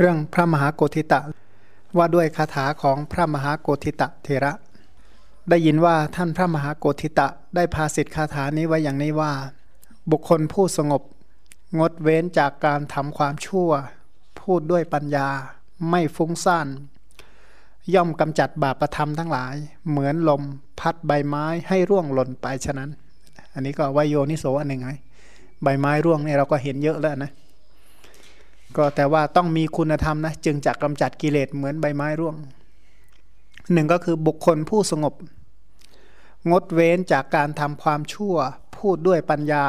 เรื่องพระมหาโกธิตะ ว่าด้วยคาถาของพระมหาโกธิตะเทระ ได้ยินว่าท่านพระมหาโกธิตะได้พาสิทธิคาถานี้ไว้อย่างนี้ว่า บุคคลผู้สงบ งดเว้นจากการทำความชั่ว พูดด้วยปัญญาไม่ฟุ้งซ่านย่อมกำจัดบาปประธรรมทั้งหลาย เหมือนลมพัดใบไม้ให้ร่วงหล่นไปฉะนั้น อันนี้ก็วายโยนิโสอันหนึ่งไงใบไม้ร่วงเนี่ยเราก็เห็นเยอะแล้วนะ ก็แต่ว่าต้องมีคุณธรรมนะจึงจะกำจัดกิเลสเหมือนใบไม้ร่วงหนึ่งก็คือบุคคลผู้สงบ งดเว้นจากการทำความชั่ว พูดด้วยปัญญา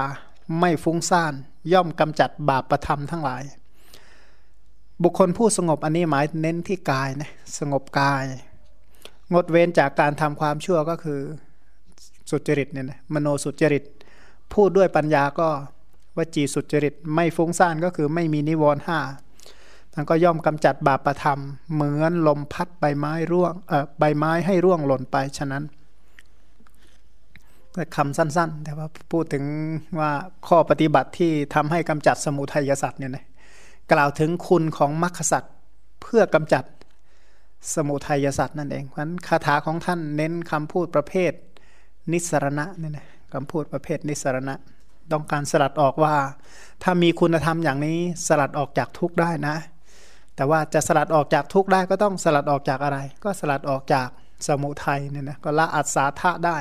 ไม่ฟุ้งซ่าน ย่อมกำจัดบาปประธรรมทั้งหลาย บุคคลผู้สงบอันนี้หมายเน้นที่กายนะสงบกาย งดเว้นจากการทำความชั่วก็คือสุจริตเนี่ยนะมโนสุจริต พูดด้วยปัญญาก็ วจีสุจริตไม่ฟุ้งซ่านก็คือไม่มีนิวรณ์ห้าท่านก็ย่อมกำจัดบาปประธรรม เหมือนลมพัดใบไม้ร่วงเอ่อใบไม้ให้ร่วงหล่นไปฉะนั้นคำสั้น ๆ แต่ว่าพูดถึงว่าข้อปฏิบัติที่ทำให้กำจัดสมุทัยสัตว์เนี่ยนะกล่าวถึงคุณของมรรคสัตว์เพื่อกำจัดสมุทัยสัตว์นั่นเองเพราะนั้นคาถาของท่านเน้นคำพูดประเภทนิสรณะเนี่ยนะคำพูดประเภทนิสรณะ ต้องการสลัดออกว่า ถ้ามีคุณธรรมอย่างนี้สลัดออกจากทุกได้นะ แต่ว่าจะสลัดออกจากทุกได้ก็ต้องสลัดออกจากอะไร ก็สลัดออกจากสมุทัยเนี่ยนะก็ละอัศาธาได้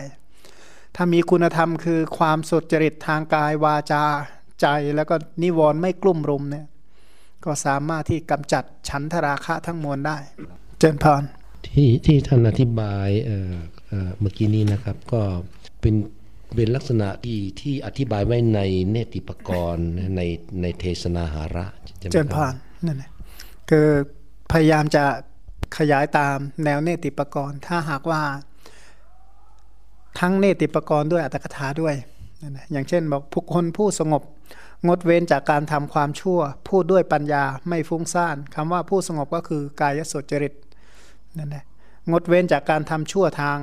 ถ้ามีคุณธรรมคือความสุจริตทางกายวาจาใจแล้วก็นิวรณ์ไม่กลุ่มรุมเนี่ยก็สามารถที่กำจัดฉันทราคะทั้งมวลได้ เจนพรที่ที่ท่านอธิบายเเมื่อกี้นี้นะครับ ก็เป็น เป็นลักษณะที่ที่อธิบายไว้ในเนติปกรณ์ในในเทศนาหาระเจนพานนั่นแหละคือพยายามจะขยายตามแนวเนติปกรณ์ ถ้าหากว่า ทั้งเนติปกรณ์ด้วยอัตถกถาด้วยนั่นแหละอย่างเช่นบอกผู้คนผู้สงบ งดเว้นจากการทำความชั่ว พูดด้วยปัญญาไม่ฟุ้งซ่านคำว่าผู้สงบก็คือกายสุจริตนั่นแหละงดเว้นจากการทำชั่วทาง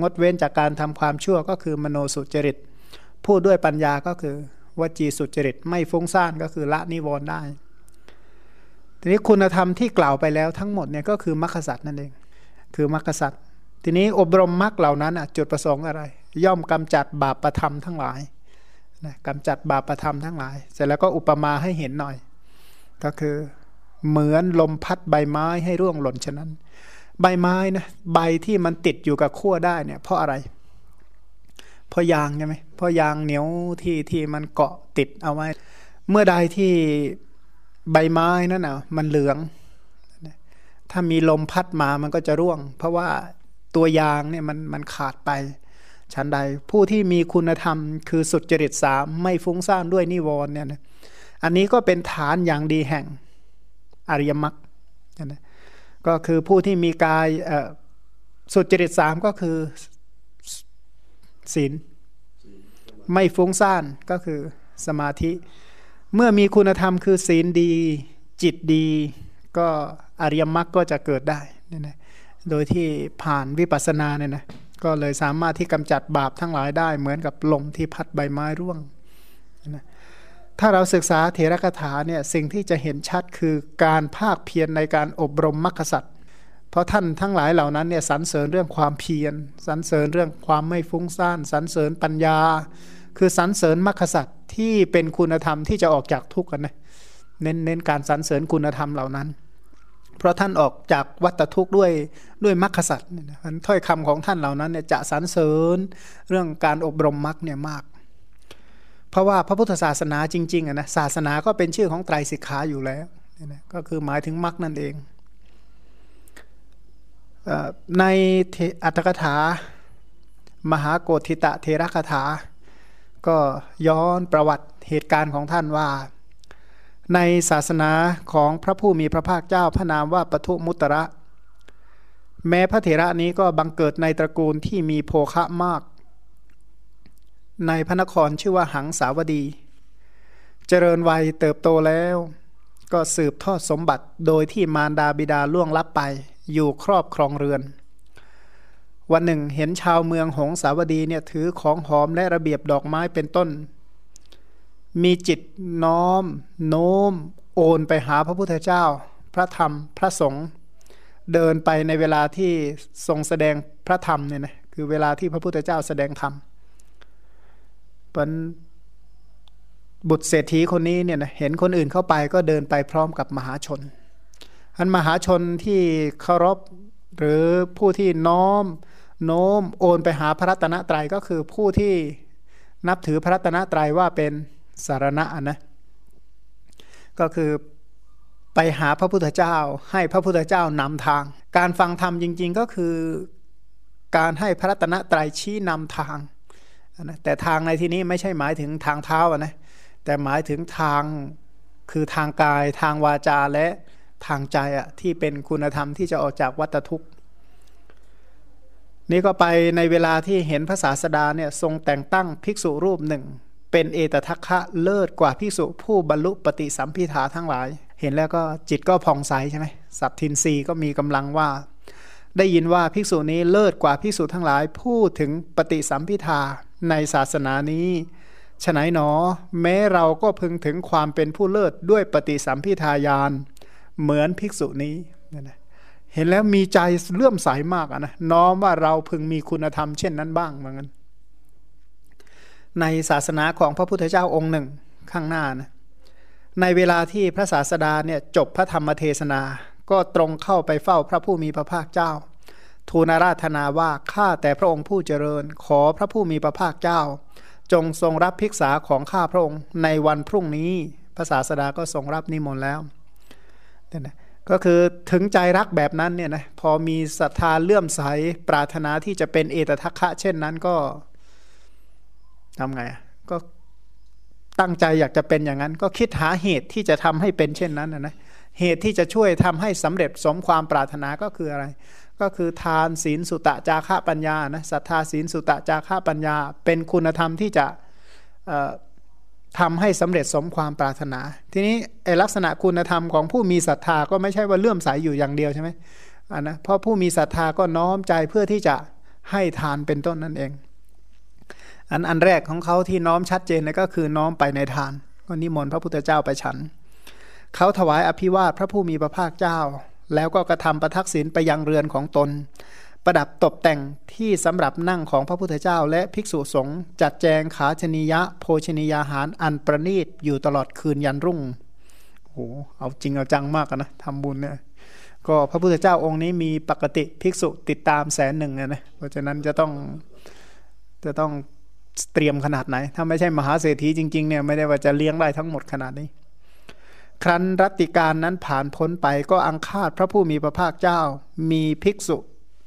งดเว้นจากการทำความชั่วก็คือมโนสุจริต พูดด้วยปัญญาก็คือวจีสุจริตไม่ฟุ้งซ่านก็คือละนิวรณ์ได้ ทีนี้คุณธรรมที่กล่าวไปแล้วทั้งหมดเนี่ยก็คือมรรคสัตว์นั่นเอง คือมรรคสัตว์ทีนี้อบรมมรรคเหล่านั้นจุดประสงค์อะไร ย่อมกำจัดบาปประธรรมทั้งหลายนะกำจัดบาปประธรรมทั้งหลาย เสร็จแล้วก็อุปมาให้เห็นหน่อย ก็คือเหมือนลมพัดใบไม้ให้ร่วงหล่นฉะนั้น ใบไม้นะใบที่มันติดอยู่กับขั้วได้เนี่ยเพราะอะไร เพราะยางใช่ไหมเพราะยางเหนียวที่ที่มันเกาะติดเอาไว้ เมื่อใดที่ใบไม้นั่นน่ะมันเหลือง ถ้ามีลมพัดมามันก็จะร่วง เพราะว่าตัวยางเนี่ยมันมันขาดไปชั้นใดผู้ที่มีคุณธรรมคือสุดจริตสามไม่ฟุ้งซ่านด้วยนิวรณ์เนี่ยนะอันนี้ก็เป็นฐานอย่างดีแห่งอริยมรรคนะ ก็คือผู้ที่มีกายสุจริตสามก็คือศีลไม่ฟุ้งซ่านก็คือสมาธิ เมื่อมีคุณธรรมคือศีลดี จิตดี ก็อริยมรรคก็จะเกิดได้นี่นะโดยที่ผ่านวิปัสสนาเนี่ยนะก็เลยสามารถที่กำจัดบาปทั้งหลายได้ เหมือนกับลมที่พัดใบไม้ร่วงนะ ถ้าเราศึกษาเถรคถาเนี่ยสิ่งที่จะเห็นชัดคือการภาคเพียรในการอบรมมรรคสัตว์เพราะท่านทั้งหลายเหล่านั้นเนี่ยสรรเสริญเรื่องความเพียรสรรเสริญเรื่องความไม่ฟุ้งซ่านสรรเสริญปัญญา คือสรรเสริญมรรคสัตว์ที่เป็นคุณธรรมที่จะออกจากทุกข์กันนะเน้นเน้นการสรรเสริญคุณธรรมเหล่านั้น เพราะท่านออกจากวัฏทุกข์ด้วยด้วยมรรคสัตว์ถ้อยคำของท่านเหล่านั้นเนี่ยจะสรรเสริญเรื่องการอบรมมรรคเนี่ยมาก เพราะว่าพระพุทธศาสนาจริงๆนะศาสนาก็เป็นชื่อของไตรสิกขาอยู่แล้วนะก็คือหมายถึงมรรคนั่นเองในอัตถกถามหาโกธิตะเทระคถา ก็ย้อนประวัติเหตุการณ์ของท่านว่า ในศาสนาของพระผู้มีพระภาคเจ้าพระนามว่าปทุมุตระ แม้พระเถระนี้ก็บังเกิดในตระกูลที่มีโภคะมาก ในพระนครชื่อว่าหังสาวดี เจริญวัยเติบโตแล้ว ก็สืบทอดสมบัติโดยที่มารดาบิดาล่วงลับไปอยู่ครอบครองเรือน วันหนึ่งเห็นชาวเมืองหงสาวดีเนี่ยถือของหอมและระเบียบดอกไม้เป็นต้น มีจิตน้อม โน้ม โอนไปหาพระพุทธเจ้า พระธรรมพระสงฆ์เดินไปในเวลาที่ทรงแสดงพระธรรมเนี่ยนะคือเวลาที่พระพุทธเจ้าแสดงธรรม เป็นบุตรเศรษฐีคนนี้เนี่ยนะเห็นคนอื่นเข้าไปก็เดินไปพร้อมกับมหาชน อันมหาชนที่เคารพหรือผู้ที่น้อมโน้มโอนไปหาพระรัตนตรัยก็คือผู้ที่นับถือพระรัตนตรัยว่าเป็นสารณะนะก็คือไปหาพระพุทธเจ้าให้พระพุทธเจ้านำทาง การฟังธรรมจริง ๆ ก็คือการให้พระรัตนตรัยชี้นำทาง นะแต่ทางในที่นี้ไม่ใช่หมายถึงทางเท้านะแต่หมายถึงทางคือทางกายทางวาจาและทางใจอะที่เป็นคุณธรรมที่จะออกจากวัฏทุกข์ นี่ก็ไปในเวลาที่เห็นพระศาสดาเนี่ยทรงแต่งตั้งภิกษุรูปหนึ่ง เป็นเอตทัคคะเลิศกว่าภิกษุผู้บรรลุปฏิสัมพิธาทั้งหลาย เห็นแล้วก็จิตก็ผ่องใสใช่ไหมสัตทินรีก็มีกำลังว่า ได้ยินว่าภิกษุนี้เลิศกว่าภิกษุทั้งหลายพูดถึงปฏิสัมพิธา ในศาสนานี้ฉนัยหนอ แม้เราก็พึงถึงความเป็นผู้เลิศด้วยปฏิสัมพิทายาน เหมือนภิกษุนี้นะเห็นแล้วมีใจเลื่อมใสามากนะน้อมว่าเราพึงมีคุณธรรมเช่นนั้นบ้างเหมือนกันในศาสนาของพระพุทธเจ้าองค์หนึ่งข้างหน้านะในเวลาที่พระศาสดาเนี่ยจบพระธรรมเทศนา ก็ตรงเข้าไปเฝ้าพระผู้มีพระภาคเจ้า ทูลราธนาว่าข้าแต่พระองค์ผู้เจริญ ขอพระผู้มีพระภาคเจ้า จงทรงรับภิกษาของข้าพระองค์ในวันพรุ่งนี้พระศาสดาก็ทรงรับนิมนต์แล้วเนี่ยนะก็คือถึงใจรักแบบนั้นเนี่ยนะพอมีศรัทธาเลื่อมใสปรารถนาที่จะเป็นเอตทัคคะ เช่นนั้นก็ทำไงก็ตั้งใจอยากจะเป็นอย่างนั้น ก็คิดหาเหตุที่จะทำให้เป็นเช่นนั้นนะเหตุที่จะช่วยทำให้สำเร็จสมความปรารถนาก็คืออะไร ก็คือทานศีลสุตะจาระปัญญานะศรัทธาศีลสุตะจาระปัญญา เป็นคุณธรรมที่จะทำให้สำเร็จสมความปรารถนา ทีนี้ไอลักษณะคุณธรรมของผู้มีศรัทธาก็ไม่ใช่ว่าเลื่อมใสยอยู่อย่างเดียวใช่ไหมอันนะเพราะผู้มีศรัทธาก็น้อมใจเพื่อที่จะให้ทานเป็นต้นนั่นเอง อันอันแรกของเขาที่น้อมชัดเจนเลยก็คือน้อมไปในทาน ก็นิมนต์พระพุทธเจ้าไปฉัน เขาถวายอภิวาทพระผู้มีพระภาคเจ้า แล้วก็กระทำประทักษิณไปยังเรือนของตน ประดับตกแต่งที่สำหรับนั่งของพระพุทธเจ้า และภิกษุสงฆ์จัดแจงขาชนิยะ โภชนิยาหารอันประณีตอยู่ตลอดคืนยันรุ่งโอ้โหเอาจริงเอาจังมากนะทำบุญเนี่ยก็พระพุทธเจ้าองค์นี้มีปกติภิกษุติดตามแสนหนึ่งนะเพราะฉะนั้นจะต้องจะต้องเตรียมขนาดไหน ถ้าไม่ใช่มหาเศรษฐีจริงๆเนี่ยไม่ได้ว่าจะเลี้ยงได้ทั้งหมดขนาดนี้ ครั้นรัติการนั้นผ่านพ้นไปก็อังคาดพระผู้มีพระภาคเจ้า มีภิกษุ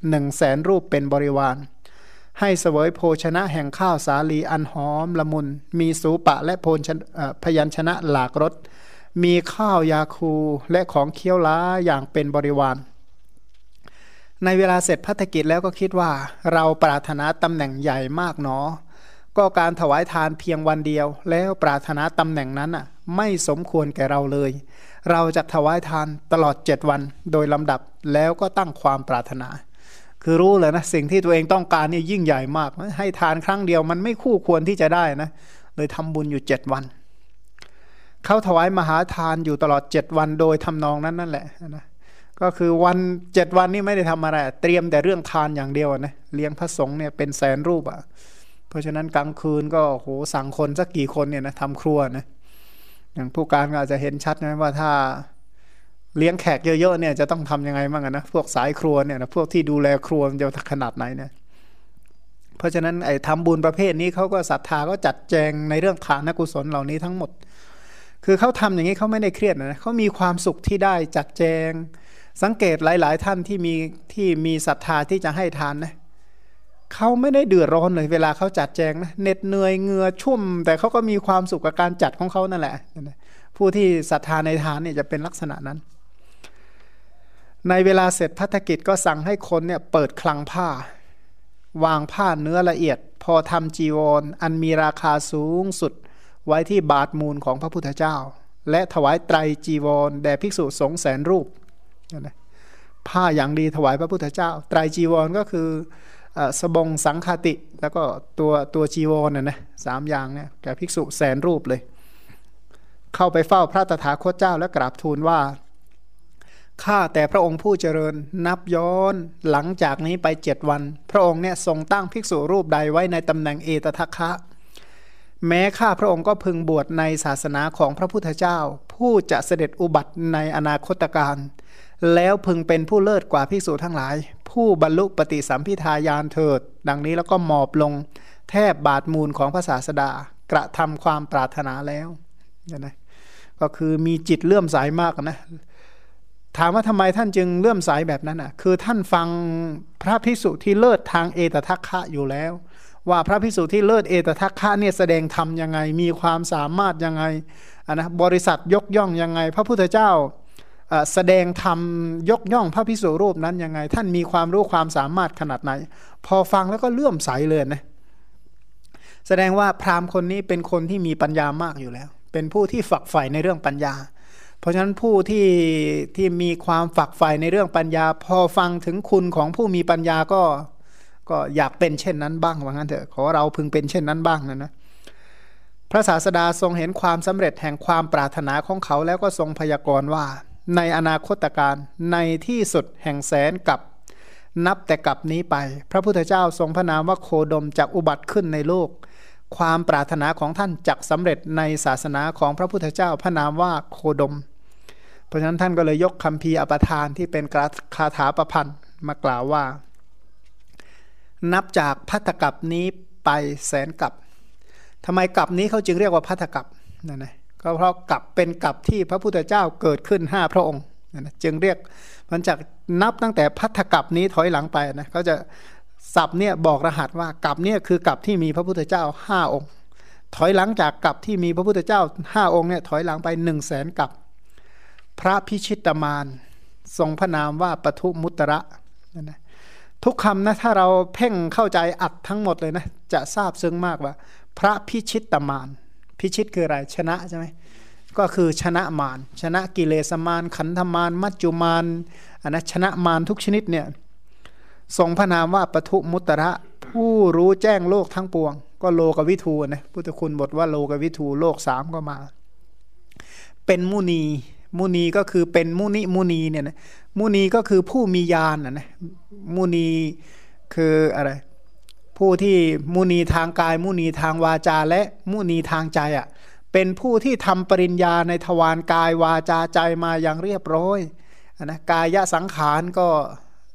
หนึ่งแสนรูปเป็นบริวาร ให้เสวยโภชนะแห่งข้าวสาลีอันหอมละมุน มีสูปะและโพนพยัญชนะหลากรสมีข้าวยาคูและของเคี้ยวล้าอย่างเป็นบริวาร ในเวลาเสร็จพัฒกิจแล้วก็คิดว่า เราปรารถนาตำแหน่งใหญ่มากหนอ ก็การถวายทานเพียงวันเดียว แล้วปรารถนาตำแหน่งนั้นอะไม่สมควรแก่เราเลย เราจะถวายทานตลอดเจ็ดวันโดยลำดับแล้วก็ตั้งความปรารถนา คือรู้เลยนะสิ่งที่ตัวเองต้องการนี่ยิ่งใหญ่มาก ให้ทานครั้งเดียวมันไม่คู่ควรที่จะได้นะเลยทำบุญอยู่เจ็ดวันเขาถวายมหาทานอยู่ตลอดเจ็ดวันโดยทำนองนั้นนั่นแหละนะก็คือวันเจ็ดวันนี้ไม่ได้ทำอะไร เตรียมแต่เรื่องทานอย่างเดียวนะเลี้ยงพระสงฆ์เนี่ยเป็นแสนรูปอะ่ะ เพราะฉะนั้นกลางคืนก็โหสั่งคนสักกี่คนเนี่ยนะทำครัวนะอย่างผู้การก็อาจจะเห็นชัดนะว่าถ้าเลี้ยงแขกเยอะๆเนี่ยจะต้องทํำยังไงบ้างนะพวกสายครัวเนี่ยนะพวกที่ดูแลครัวจะขนาดไหนเนี่ยเพราะฉะนั้นไอ้ทำบุญประเภทนี้เขาก็ศรัทธาก็จัดแจงในเรื่องฐานกุศลเหล่านี้ทั้งหมด คือเขาทำอย่างนี้เขาไม่ได้เครียดนะเขามีความสุขที่ได้จัดแจง สังเกตหลาย ๆ ท่านที่มีที่มีศรัทธาที่จะให้ทานนะ เขาไม่ได้เดือดร้อนเลยเวลาเขาจัดแจงนะเหน็ดเหนื่อยเหงื่อชุ่ม แต่เขาก็มีความสุขกับการจัดของเขานั่นแหละผู้ที่ศรัทธาในทานเนี่ยจะเป็นลักษณะนั้น ในเวลาเสร็จพัฒกิจก็สั่งให้คนเนี่ยเปิดคลังผ้า วางผ้าเนื้อละเอียด พอทำจีวรออันมีราคาสูงสุดไว้ที่บาทมูลของพระพุทธเจ้า และถวายไตรจีวรแด่ภิกษุสงฆ์แสนรูปผ้าอย่างดีถวายพระพุทธเจ้า ไตรจีวรก็คือ สบงสังคติ แล้วก็ตัวตัวจีวรน่ะนะสามอย่างเนี่ยแก่ภิกษุแสนรูปเลย เข้าไปเฝ้าพระตถาคตเจ้าและกราบทูลว่าข้าแต่พระองค์ผู้เจริญนับย้อนหลังจากนี้ไปเจ็ดวัน พระองค์เนี่ยทรงตั้งภิกษุรูปใดไว้ในตำแหน่งเอตทัคคะ แม้ข้าพระองค์ก็พึงบวชในศาสนาของพระพุทธเจ้า ผู้จะเสด็จอุบัติในอนาคตการ แล้วพึงเป็นผู้เลิศกว่าภิกษุทั้งหลาย ผู้บรรลุปฏิสัมพิทายานเถิด ดังนี้แล้วก็หมอบลงแทบบาทมูลของพระศาสดากระทำความปรารถนาแล้วนะก็คือมีจิตเลื่อมใสามากนะถามว่าทำไมท่านจึงเลื่อมใสแบบนั้นอะ คือท่านฟังพระพิสุที่เลิศทางเอตทัคคะอยู่แล้ว ว่าพระพิสุที่เลิศเอตทัคคะเนี่ยแสดงธรรมยังไง มีความสามารถยังไงอะนะบริษัทยกย่องยังไง พระพุทธเจ้า แสดงธรรมยกย่องพระพิสุรูปนั้นยังไง ท่านมีความรู้ความสามารถขนาดไหน พอฟังแล้วก็เลื่อมใสเลยนะแสดงว่าพราหมณ์คนนี้เป็นคนที่มีปัญญามากอยู่แล้ว เป็นผู้ที่ฝักใฝ่ในเรื่องปัญญา เพราะฉะนั้นผู้ที่ที่มีความฝักใฝ่ในเรื่องปัญญา พอฟังถึงคุณของผู้มีปัญญาก็ก็อยากเป็นเช่นนั้นบ้างว่างั้นเถอะขอเราพึงเป็นเช่นนั้นบ้างนะนะพระศาสดาทรงเห็นความสำเร็จแห่งความปรารถนาของเขาแล้วก็ทรงพยากรณ์ว่า ในอนาคตการในที่สุดแห่งแสนกับนับแต่กับนี้ไป พระพุทธเจ้าทรงพระนามว่าโคดมจากอุบัติขึ้นในโลก ความปรารถนาของท่านจักสำเร็จในศาสนาของพระพุทธเจ้าพระนามว่าโคดม เพราะฉะนั้นท่านก็เลยยกคำพีอปทานที่เป็นคาถาประพันธ์มากล่าวว่า นับจากพัทธกับนี้ไปแสนกับทำไมกับนี้เขาจึงเรียกว่าพัทธกับนั่นนะ ก็เพราะกับเป็นกับที่พระพุทธเจ้าเกิดขึ้นห้าพระองค์นะจึงเรียกมันจากนับตั้งแต่พัทธกับนี้ถอยหลังไปนะเขาจะศัพท์เนี่ยบอกรหัสว่ากับเนี่ยคือกับที่มีพระพุทธเจ้าห้าองค์ ถอยหลังจากกับที่มีพระพุทธเจ้าห้าองค์เนี่ยถอยหลังไปหนึ่งแสนกับ พระพิชิตมานทรงพระนามว่าปทุมุตระนั่นนะทุกคำนะถ้าเราเพ่งเข้าใจอัดทั้งหมดเลยนะจะทราบซึ้งมากว่า พระพิชิตมาน พิชิตคืออะไรชนะใช่ไหมก็คือชนะมารชนะกิเลสมารขันธมารมัจจุมารอันนะชนะมารทุกชนิดเนี่ยทรงพระนามว่าปทุมุตระผู้รู้แจ้งโลกทั้งปวง ก็โลกวิทูนะพุทธคุณบทว่าโลกวิทูโลกสามก็มา เป็นมุนีมุนีก็คือเป็นมุนิมุนีเนี่ยนะมุนีก็คือผู้มีญาณนะนะมุนีคืออะไร ผู้ที่มุนีทางกาย มุนีทางวาจาและมุนีทางใจอะเป็นผู้ที่ทำปริญญาในทวารกายวาจาใจมาอย่างเรียบร้อยอนนะกายสังขารก็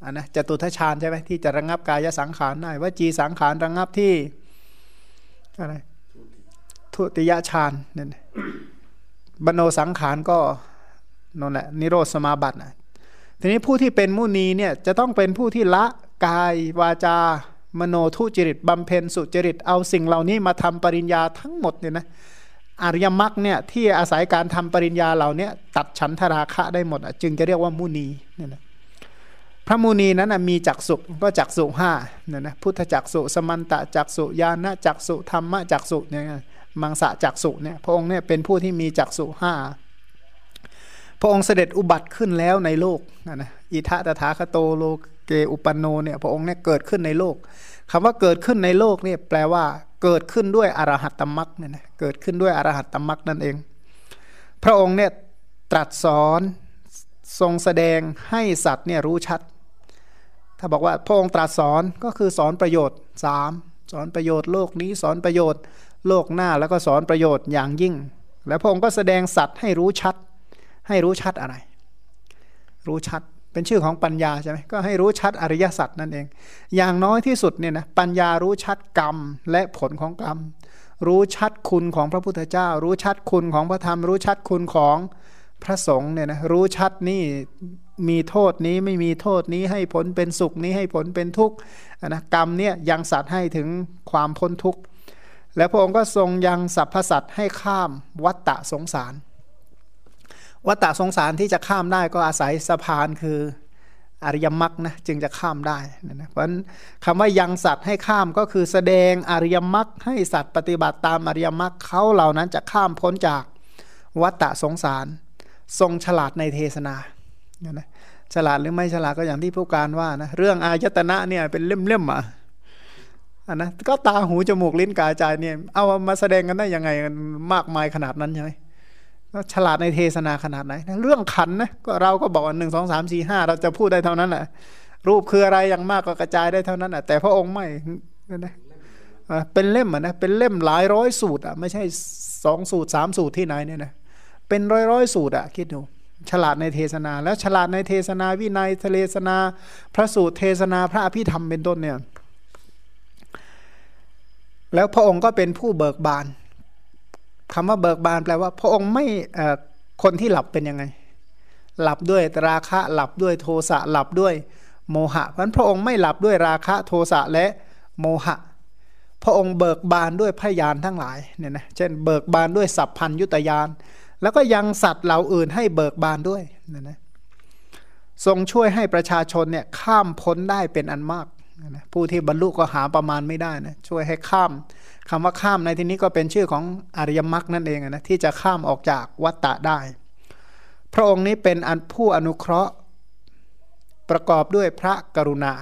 อนนะจตุทชฌานใช่ไหมที่จะระงับกายสังขารได้ว่าจีสังขารระงับที่อะไรทุติยฌานเนี่ยบโนสังขารก็นั่นแหละนิโรธสมาบัตินะทีนี้ผู้ที่เป็นมุนีเนี่ยจะต้องเป็นผู้ที่ละกายวาจา มโนทุจริตบำเพ็ญสุจริตเอาสิ่งเหล่านี้มาทำปริญญาทั้งหมดเนี่ยนะอริยมรรคเนี่ยที่อาศัยการทำปริญญาเหล่านี้ตัดฉันทราคะได้หมดจึงจะเรียกว่ามุนีเนี่ยนะพระมุนีนั้นมีจักสุก็จักสุห้าเนี่ยนะพุทธจักสุสมันตะจักสุญาณจักสุธรรมจักสุเนี่ยมังสะจักสุเนี่ยพระองค์เนี่ยเป็นผู้ที่มีจักสุห้าพระองค์เสด็จอุบัติขึ้นแล้วในโลกนะอิทะตถาคโตโล เกอุปันโนเนี่ยพระองค์เนี่ยเกิดขึ้นในโลกคำว่าเกิดขึ้นในโลกเนี่ยแปลว่าเกิดขึ้นด้วยอรหัตตมรักเนี่ยนะเกิดขึ้นด้วยอรหัตตมรักนั่นเอง พระองค์เนี่ยตรัสสอนทรงแสดงให้สัตว์เนี่ยรู้ชัด ถ้าบอกว่าพระองค์ตรัสสอนก็คือสอนประโยชน์สามสอนประโยชน์โลกนี้สอนประโยชน์ โลกหน้าแล้วก็สอนประโยชน์อย่างยิ่ง แล้วพระองค์ก็แสดงสัตว์ให้รู้ชัด ให้รู้ชัดอะไร รู้ชัด เป็นชื่อของปัญญาใช่ไหมก็ให้รู้ชัดอริยสัจนั่นเอง อย่างน้อยที่สุดเนี่ยนะปัญญารู้ชัดกรรมและผลของกรรม รู้ชัดคุณของพระพุทธเจ้า รู้ชัดคุณของพระธรรม รู้ชัดคุณของพระสงฆ์เนี่ยนะรู้ชัดนี่มีโทษนี้ไม่มีโทษนี้ให้ผลเป็นสุขนี้ให้ผลเป็นทุกข์นะกรรมเนี่ยยังสัตว์ให้ถึงความพ้นทุกข์แล้วพระองค์ก็ทรงยังสรรพสัตว์ให้ข้ามวัฏฏะสงสาร วัฏฏะสงสารที่จะข้ามได้ก็อาศัยสะพานคืออริยมรรคนะจึงจะข้ามได้นะเพราะฉะนั้นคำว่ายังสัตว์ให้ข้ามก็คือแสดงอริยมรรคให้สัตว์ปฏิบัติตามอริยมรรคเขาเหล่านั้นจะข้ามพ้นจากวัฏฏะสงสาร ทรงฉลาดในเทศนานะฉลาดหรือไม่ฉลาดก็อย่างที่ผู้การว่านะเรื่องอายตนะเนี่ยเป็นเล่มๆอะอันนะก็ตาหูจมูกลิ้นกายใจเนี่ยเอามาแสดงกันได้ยังไงมากมายขนาดนั้นใช่ไหม ฉลาดในเทศนาขนาดไหนเรื่องขันนะก็เราก็บอกว่าหนึ่งสองสามสี่ห้าเราจะพูดได้เท่านั้นแหละรูปคืออะไรอย่างมากก็กระจายได้เท่านั้นแหะแต่พระองค์ไม่นะเป็นเล่มอะนะเป็นเล่มหลายร้อยสูตรอะไม่ใช่สองสูตรสามสูตรที่ไหนเนี่ยนะเป็นร้อยร้อยสูตรอะคิดดูฉลาดในเทศนา แล้วฉลาดในเทศนาวินัยเทศนา พระสูตรเทศนาพระอภิธรรมเป็นต้นเนี่ยแล้วพระองค์ก็เป็นผู้เบิกบาน คำว่าเบิกบานแปลว่า พระองค์ไม่คนที่หลับเป็นยังไง หลับด้วยราคะหลับด้วยโทสะหลับด้วยโมหะเพราะพระองค์ไม่หลับด้วยราคะโทสะและโมหะ พระองค์เบิกบานด้วยพยานทั้งหลายเนี่ยนะเช่นเบิกบานด้วยสัพพัญยุตยานแล้วก็ยังสัตว์เหล่าอื่นให้เบิกบานด้วยเนี่ยนะทรงช่วยให้ประชาชนเนี่ยข้ามพ้นได้เป็นอันมากนะผู้ที่บรรลุก็หาประมาณไม่ได้นะช่วยให้ข้าม คำว่าข้ามในที่นี้ก็เป็นชื่อของอริยมรรคนั่นเองนะที่จะข้ามออกจากวัฏฏะได้ พระองค์นี้เป็นผู้อนุเคราะห์ประกอบด้วยพระกรุณา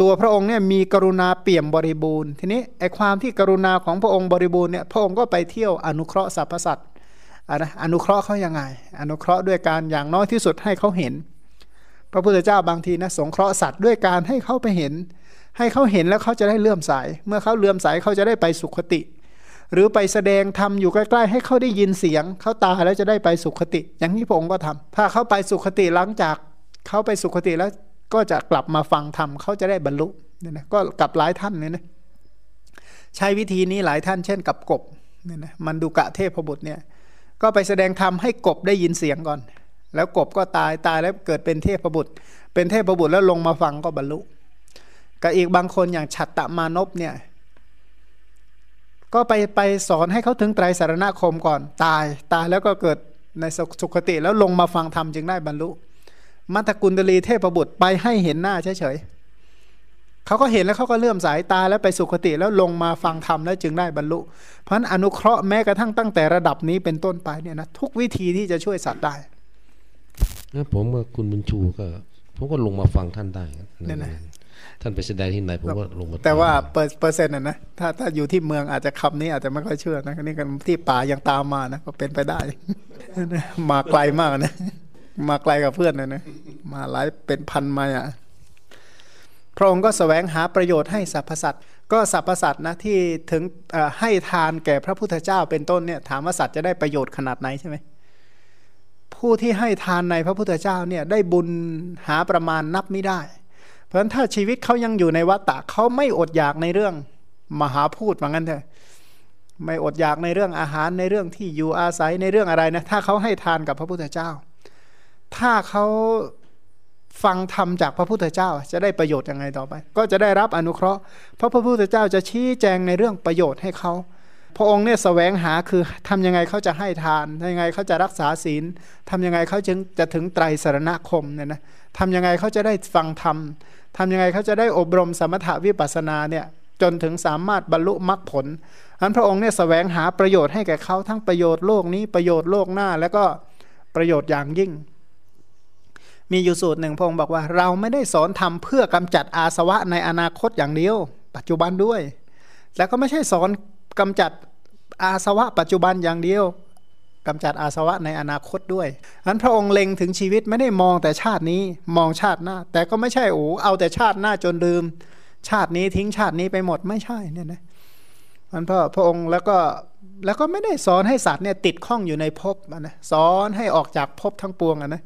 ตัวพระองค์เนี่ยมีกรุณาเปี่ยมบริบูรณ์ ทีนี้ไอความที่กรุณาของพระองค์บริบูรณ์เนี่ยพระองค์ก็ไปเที่ยวอนุเคราะห์สรรพสัตว์นะอนุเคราะห์เขายังไง อนุเคราะห์ด้วยการอย่างน้อยที่สุดให้เขาเห็น พระพุทธเจ้าบางทีนะสงเคราะห์สัตว์ด้วยการให้เขาไปเห็น ให้เขาเห็นแล้วเขาจะได้เลื่อมใส เมื่อเขาเลื่อมใสเขาจะได้ไปสุขติ หรือไปแสดงทำอยู่ใกล้ๆ ให้เขาได้ยินเสียง เขาตาแล้วจะได้ไปสุขติ อย่างนี้พระองค์ก็ทำถ้าเขาไปสุขติหลังจากเขาไปสุขติแล้วก็จะกลับมาฟังธรรมเขาจะได้บรรลุเนี่ยนะก็กับหลายท่านเนี่ยนะใช้วิธีนี้หลายท่านเช่นกับกบเนี่ยนะมันดูกะเทพบุตรเนี่ยก็ไปแสดงธรรมให้กบได้ยินเสียงก่อน แล้วกบก็ตายตายแล้วเกิดเป็นเทพบุตร เป็นเทพบุตรแล้วลงมาฟังก็บรรลุ กับอีกบางคนอย่างฉัตตมานพเนี่ยก็ไปไปสอนให้เขาถึงไตรสารณคมก่อนตายตายแล้วก็เกิดในสุขติแล้วลงมาฟังธรรมจึงได้บรรลุ มัตตกุลตลีเทพบุตรไปให้เห็นหน้าเฉยๆเขาก็เห็นแล้วเขาก็เลื่อมสายตาแล้วไปสุคติแล้วลงมาฟังธรรมแล้วจึงได้บรรลุ เพราะนั้นอนุเคราะห์แม้กระทั่งตั้งแต่ระดับนี้เป็นต้นไปเนี่ยนะทุกวิธีที่จะช่วยสัตว์ได้นะผมกับคุณบุญชูก็ผมก็ลงมาฟังท่านได้นี่นะ ท่านไปแสดงที่ไหนผมก็ลงมาแต่ว่าเปอร์เซ็นต์นะนะถ้าถ้าอยู่ที่เมืองอาจจะคำนี้อาจจะไม่ค่อยเชื่อนะนี่กันที่ป่ายังตามมานะก็เป็นไปได้ มาไกลมากนะ มาไกลกับเพื่อนเลยนะมาหลายเป็นพันมาอะพระองค์ก็สแสวงหาประโยชน์ให้สรรพสัตว์ก็สรรพสัตว์นะที่ถึงให้ทานแก่พระพุทธเจ้าเป็นต้นเนี่ยถามว่าสัตว์จะได้ประโยชน์ขนาดไหนใช่ไหมผู้ที่ให้ทานในพระพุทธเจ้าเนี่ยได้บุญหาประมาณนับไม่ได้ เพราะฉะนั้นถ้าชีวิตเขายังอยู่ในวัฏฏะเขาไม่อดอยากในเรื่องมหาพูดว่างั้นเถอะไม่อดอยากในเรื่องอาหารในเรื่องที่อยู่อาศัยในเรื่องอะไรนะถ้าเขาให้ทานกับพระพุทธเจ้า ถ้าเขาฟังธรรมจากพระพุทธเจ้า จะได้ประโยชน์ยังไงต่อไป ก็จะได้รับอนุเคราะห์ เพราะพระพุทธเจ้าจะชี้แจงในเรื่องประโยชน์ให้เขาพระองค์เนี่ยสแสวงหาคือทำยังไงเขาจะให้ทานทำยังไงเขาจะรักษาศีลทำยังไงเขาจึงจะถึงไตรสรณคมเนี่ยนะทำยังไงเขาจะได้ฟังธรรม ทำยังไงเขาจะได้อบรมสมถวิปัสสนาเนี่ยจนถึงสามารถบรรลุมรรคผลอันพระองค์เนี่ยสแสวงหาประโยชน์ให้แก่เขาทั้งประโยชน์โลกนี้ประโยชน์โลกหน้า แล้วก็ประโยชน์อย่างยิ่ง มีอยู่สูตรหนึ่งพงศ์บอกว่า เราไม่ได้สอนทำเพื่อกำจัดอาสวะในอนาคตอย่างเดียว ปัจจุบันด้วย แล้วก็ไม่ใช่สอนกำจัดอาสวะปัจจุบันอย่างเดียว กำจัดอาสวะในอนาคตด้วยนั้นพระองค์เล็งถึงชีวิตไม่ได้มองแต่ชาตินี้มองชาติหน้า แต่ก็ไม่ใช่โอ้เอาแต่ชาติหน้าจนลืม ชาตินี้ทิ้งชาตินี้ไปหมดไม่ใช่เนี่ยนะมันพระพระองค์แล้วก็แล้วก็ไม่ได้สอนให้สัตว์เนี่ยติดข้องอยู่ในภพนะสอนให้ออกจากภพทั้งปวงนะ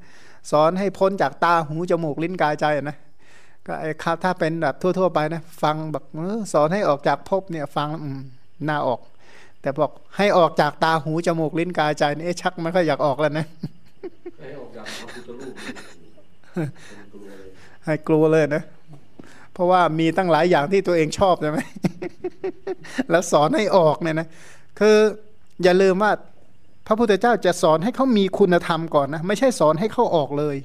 สอนให้พ้นจากตาหูจมูกลิ้นกายใจนะก็ไอ้ครับถ้าเป็นแบบทั่ว ๆ ไปนะ ฟังแบบสอนให้ออกจากภพเนี่ยฟังอืมน่าออก แต่บอกให้ออกจากตาหูจมูกลิ้นกายใจนี่ชักไม่ค่อยอยากออกแล้วนะให้ออกจากพระพุทธรูปให้กลัวเลยนะ เพราะว่ามีตั้งหลายอย่างที่ตัวเองชอบใช่ไหมแล้วสอนให้ออกเนี่ยนะคืออย่าลืมว่าพระพุทธเจ้าจะสอนให้เขามีคุณธรรมก่อนนะ ไม่ใช่สอนให้เขาออกเลย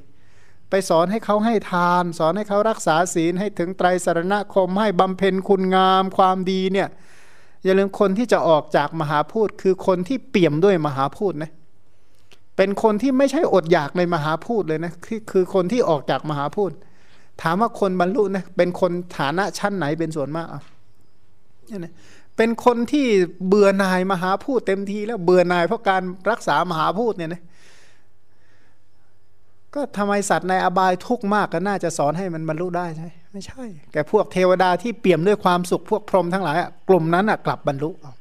ไปสอนให้เขาให้ทาน สอนให้เขารักษาศีลให้ถึงไตรสรณคมให้บำเพ็ญคุณงามความดีเนี่ย อย่าลืมคนที่จะออกจากมหาพูดคือคนที่เปี่ยมด้วยมหาพูดนะเป็นคนที่ไม่ใช่อดอยากในมหาพูดเลยนะคือคือคนที่ออกจากมหาพูดถามว่าคนบรรลุนะเป็นคนฐานะชั้นไหนเป็นส่วนมากอะนี่นะเป็นคนที่เบื่อนายมหาพูดเต็มทีแล้วเบื่อนายเพราะการรักษามหาพูดเนี่ยนะก็ทำไมสัตว์ในอบายทุกข์มากก็น่าจะสอนให้มันบรรลุได้ใช่ ไม่ใช่ แกพวกเทวดาที่เปี่ยมด้วยความสุขพวกพรหมทั้งหลายอะกลุ่มนั้นอะกลับบรรลุเอา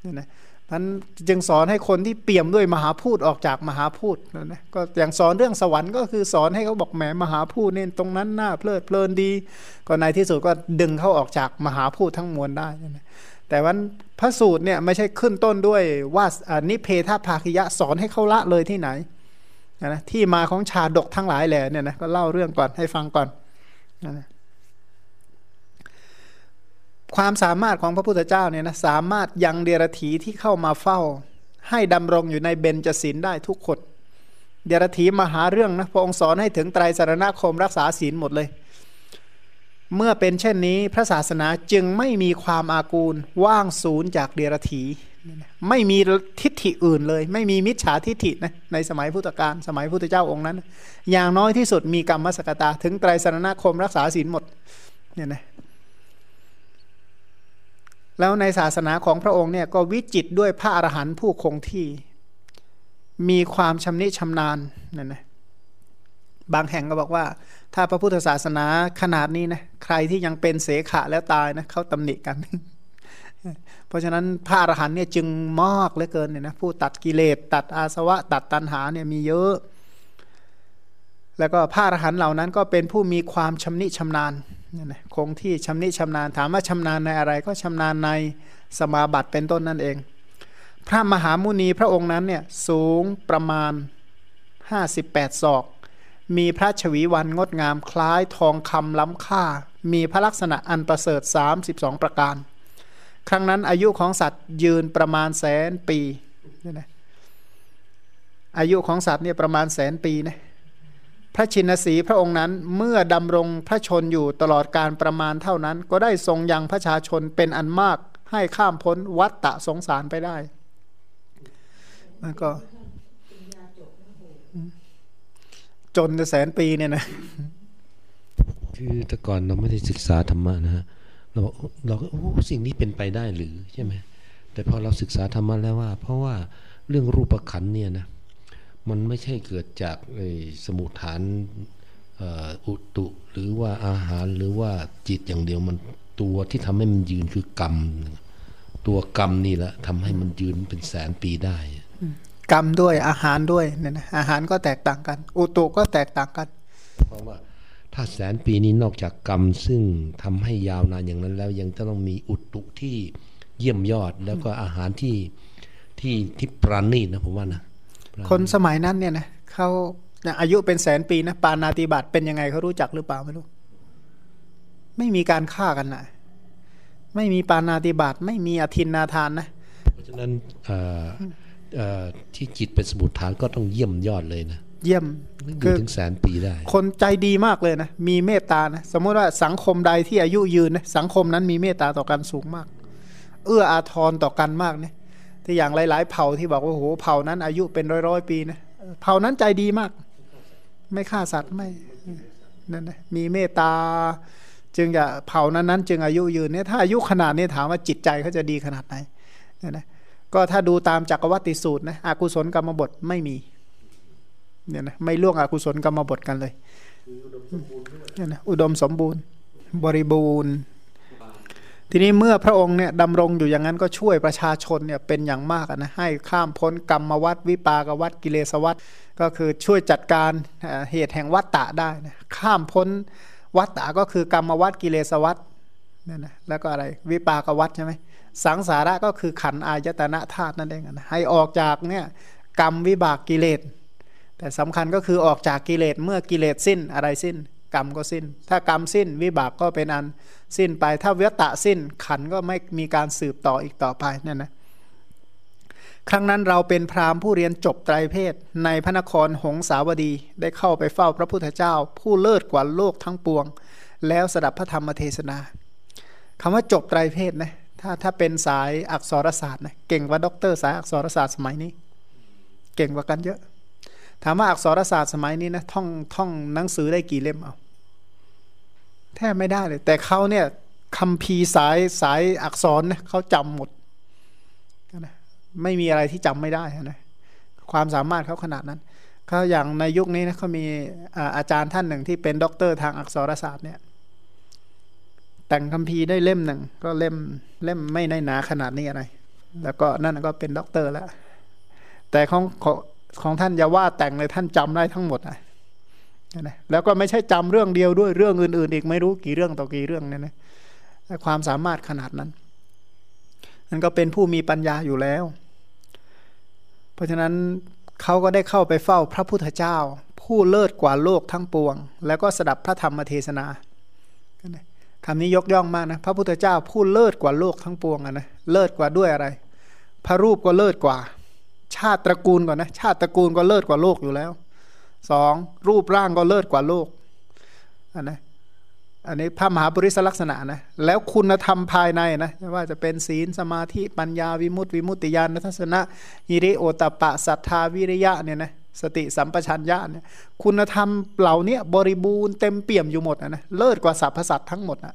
เนี่ยนะมันจึงสอนให้คนที่เปี่ยมด้วยมหาพูดออกจากมหาพูดนะนะก็อย่างสอนเรื่องสวรรค์ก็คือสอนให้เขาบอกแหมมหาพูดเนี่ยตรงนั้นน่าเพลิดเพลินดี ก็ในที่สุดก็ดึงเขาออกจากมหาพูดทั้งมวลได้นะแต่วันพระสูตรเนี่ยไม่ใช่ขึ้นต้นด้วยว่านิเพทภาคิยะสอนให้เขาละเลยที่ไหนนะที่มาของชาดกทั้งหลายแหละเนี่ยนะก็เล่าเรื่องก่อนให้ฟังก่อนนะ ความสามารถของพระพุทธเจ้าเนี่ยนะสามารถยังเดรถีที่เข้ามาเฝ้า ให้ดำรงอยู่ในเบญจศีลได้ทุกคน เดรถีมาหาเรื่องนะพระองค์สอนให้ถึงไตรสารณคมรักษาศีลหมดเลย เมื่อเป็นเช่นนี้พระศาสนาจึงไม่มีความอากูลว่างศูนย์จากเดรถีไม่มีทิฏฐิอื่นเลย ไม่มีมิจฉาทิฏฐินะในสมัยพุทธกาลสมัยพุทธเจ้าองค์นั้น อย่างน้อยที่สุดมีกรรมสกตาถึงไตรสารณคมรักษาศีลหมดเนี่ยนะ แล้วในศาสนาของพระองค์เนี่ยก็วิจิตด้วยพระอรหันต์ผู้คงที่ มีความชำนิชำนาญนั่นนะบางแห่งก็บอกว่า ถ้าพระพุทธศาสนาขนาดนี้นะใครที่ยังเป็นเสขะแล้วตายนะเขาตำหนิกัน เพราะฉะนั้นพระอรหันต์เนี่ยจึงมากเหลือเกินเนี่ยนะผู้ตัดกิเลสตัดอาสวะ ตัดตัณหาเนี่ยมีเยอะ แล้วก็พระอรหันต์เหล่านั้นก็เป็นผู้มีความชำนิชำนาญคงที่ชำนิชำนาญถามว่าชำนาญในอะไรก็ชำนาญในสมาบัติเป็นต้นนั่นเอง พระมหามุนีพระองค์นั้นเนี่ยสูงประมาณ 58 ศอก มีพระชวีวันงดงามคล้ายทองคำล้ำค่า มีพระลักษณะอันประเสริฐ 32 ประการ ครั้งนั้นอายุของสัตว์ยืนประมาณแสนปีนี่นะอายุของสัตว์เนี่ยประมาณแสนปีนะ พระชินสีพระองค์นั้นเมื่อดำรงพระชนอยู่ตลอดการประมาณเท่านั้น ก็ได้ทรงยังพระชาชนเป็นอันมากให้ข้ามพ้นวัฏฏะสงสารไปได้ มันก็ จนแสนปีเนี่ยนะ คือแต่ก่อนเราไม่ได้ศึกษาธรรมะนะฮะเราเราก็โอ้สิ่งนี้เป็นไปได้หรือใช่ไหมแต่พอเราศึกษาธรรมะแล้วว่า เพราะว่าเรื่องรูปขันเนี่ยนะ มันไม่ใช่เกิดจากสมุทฐานอุตุหรือว่าอาหารหรือว่าจิตอย่างเดียวมันตัวที่ทำให้มันยืนคือกรรม ตัวกรรมนี่แหละทำให้มันยืนเป็นแสนปีได้ กรรมด้วยอาหารด้วยเนี่ยนะอาหารก็แตกต่างกัน อุตุก็แตกต่างกันเพราะว่าถ้าแสนปีนี้นอกจากกรรมซึ่งทำให้ยาวนานอย่างนั้นแล้วยังจะต้องมีอุตุที่เยี่ยมยอดแล้วก็อาหารที่ที่ที่ปราณีตนะผมว่านะ คนสมัยนั้นเนี่ยนะเขาอายุเป็นแสนปีนะปานาติบาตเป็นยังไงเขารู้จักหรือเปล่าไม่รู้ ไม่มีการฆ่ากันนะไม่มีปานาติบาตไม่มีอธินนาทานนะ เพราะฉะนั้นที่จิตเป็นสมุทฐานก็ต้องเยี่ยมยอดเลยนะ เยี่ยมคือถึงแสนปีได้ คนใจดีมากเลยนะ มีเมตตานะสมมติว่าสังคมใดที่อายุยืนนะสังคมนั้นมีเมตตาต่อกันสูงมาก เอื้ออาทรต่อกันมากเนี่ย ที่อย่างหลาย ๆ เผ่าที่บอกว่าโหเผ่านั้นอายุเป็นร้อยๆปีนะเผ่านั้นใจดีมาก ไม่ฆ่าสัตว์ไม่นั่นนะมีเมตตา จึงจะเผ่านั้นนั้นจึงอายุยืนเนี่ยถ้าอายุขนาดนี้ถามว่าจิตใจเขาจะดีขนาดไหนเนี่ยนะก็ถ้าดูตามจักรวัติสูตรนะอากุศลกรรมบทไม่มีเนี่ยนะไม่ล่วงอกุศลกรรมบทกันเลยเนี่ยนะอุดมสมบูรณ์ บริบูรณ์ ทีนี้เมื่อพระองค์เนี่ยดำรงอยู่อย่างนั้นก็ช่วยประชาชนเนี่ยเป็นอย่างมากนะให้ข้ามพ้นกรรมวัฏวิปากวัฏกิเลสวัฏก็คือช่วยจัดการเหตุแห่งวัฏฏะได้นะข้ามพ้นวัฏฏะก็คือกรรมวัฏกิเลสวัฏนั่นนะแล้วก็อะไรวิปากวัฏใช่ไหมสังสาระก็คือขันอายตนะธาตุนั่นเองนะให้ออกจากเนี่ยกรรมวิบากกิเลส แต่สำคัญก็คือออกจากกิเลสเมื่อกิเลสสิ้นอะไรสิ้น กรรมก็สิ้น ถ้ากรรมสิ้นวิบากก็เป็นอันสิ้นไป ถ้าเหตุสิ้นขันธ์ก็ไม่มีการสืบต่ออีกต่อไปนั่นนะครั้งนั้นเราเป็นพราหมณ์ผู้เรียนจบไตรเพท ในพระนครหงสาวดีได้เข้าไปเฝ้าพระพุทธเจ้า ผู้เลิศกว่าโลกทั้งปวง แล้วสดับพระธรรมเทศนาคำว่าจบไตรเพทนะถ้าถ้าเป็นสายอักษรศาสตร์นะเก่งกว่าด็อกเตอร์สายอักษรศาสตร์สมัยนี้ เก่งกว่ากันเยอะ ถามว่าอักษรศาสตร์สมัยนี้นะท่องท่องหนังสือได้กี่เล่มเอาแทบไม่ได้เลย แต่เขาเนี่ยคำพีสายสายอักษรเนี่ยเขาจำหมดนะไม่มีอะไรที่จำไม่ได้นะความสามารถเขาขนาดนั้นเขาอย่างในยุคนี้นะเขามีอาจารย์ท่านหนึ่งที่เป็นด็อกเตอร์ทางอักษรศาสตร์เนี่ย แต่งคำพีได้เล่มหนึ่งก็เล่มเล่มไม่ในหนาขนาดนี้อะไร แล้วก็นั่นก็เป็นด็อกเตอร์แล้วแต่ของ ของท่านอย่าว่าแต่งเลยท่านจำได้ทั้งหมดอะนะแล้วก็ไม่ใช่จำเรื่องเดียวด้วยเรื่องอื่น ๆ อีกไม่รู้กี่เรื่องต่อกี่เรื่องเนี่ยนะความสามารถขนาดนั้นนั่นก็เป็นผู้มีปัญญาอยู่แล้ว เพราะฉะนั้นเขาก็ได้เข้าไปเฝ้าพระพุทธเจ้า ผู้เลิศกว่าโลกทั้งปวง แล้วก็สดับพระธรรมเทศนาคำนี้ยกย่องมากนะพระพุทธเจ้าผู้เลิศกว่าโลกทั้งปวงอะนะเลิศกว่าด้วยอะไร พระรูปก็เลิศกว่า ชาติตระกูลก่อนนะชาติตระกูลก็เลิศกว่าโลกอยู่แล้วสองรูปร่างก็เลิศกว่าโลกอันนะอันนี้พระมหาบริสลักษณะนะแล้วคุณธรรมภายในนะว่าจะเป็นศีลสมาธิปัญญาวิมุตติวิมุตติญาณทัศนะฮิริโอตปะศรัทธาวิริยะเนี่ยนะสติสัมปชัญญะเนี่ยคุณธรรมเหล่านี้บริบูรณ์เต็มเปี่ยมอยู่หมดนะเลิศกว่าสรรพสัตว์ทั้งหมดนะ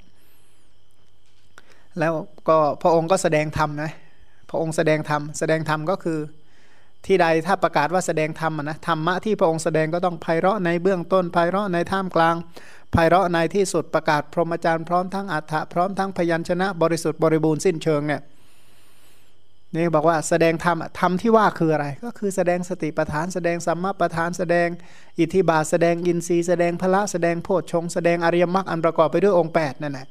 แล้วก็พระองค์ก็แสดงธรรมนะพระองค์แสดงธรรมแสดงธรรมก็คือ ที่ใดถ้าประกาศว่าแสดงธรรมนะธรรมะที่พระองค์แสดงก็ต้องไพเราะในเบื้องต้นไพเราะในท่ามกลางไพเราะในที่สุดประกาศพรหมจารย์พร้อมทั้งอัฏฐะพร้อมทั้งพยัญชนะบริสุทธิ์บริบูรณ์สิ้นเชิงเนี่ยนี่บอกว่าแสดงธรรมธรรมที่ว่าคืออะไร ก็คือแสดงสติปัฏฐาน แสดงสัมมาปัฏฐาน แสดงอิทธิบาทแสดงอินทรีย์แสดงพละแสดงโพชฌงแสดงอริยมรรคอันประกอบไปด้วยองค์8นั่นแหละ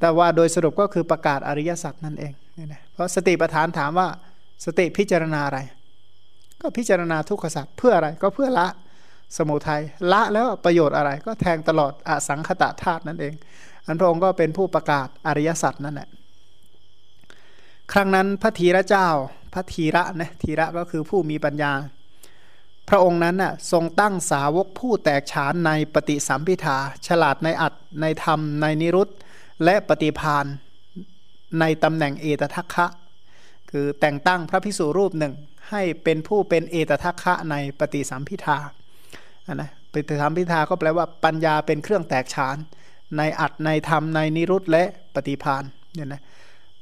แต่ว่าโดยสรุปก็คือประกาศอริยสัจนั่นเองนี่นะเพราะสติปัฏฐานถามว่าสติพิจารณาอะไร ก็พิจารณาทุกขสัจเพื่ออะไรก็เพื่อละสมุทัยละแล้วประโยชน์อะไรก็แทงตลอดอสังขตะธาตุนั่นเอง อันพระองค์ก็เป็นผู้ประกาศอริยสัจนั่นแหละครั้งนั้นพระธีระเจ้า พระธีระนะธีระก็คือผู้มีปัญญา พระองค์นั้นน่ะทรงตั้งสาวกผู้แตกฉานในปฏิสัมพิทาฉลาดในอัดในธรรม ในนิรุตและปฏิพานในตำแหน่งเอตทัคคะ คือแต่งตั้งพระพิสุรูปหนึ่ง ให้เป็นผู้เป็นเอตทัคคะในปฏิสัมพิทานะปฏิสัมพิทาก็แปลว่าปัญญาเป็นเครื่องแตกฉาน ในอัดในธรรมในนิรุตและปฏิพานเนี่ยนะ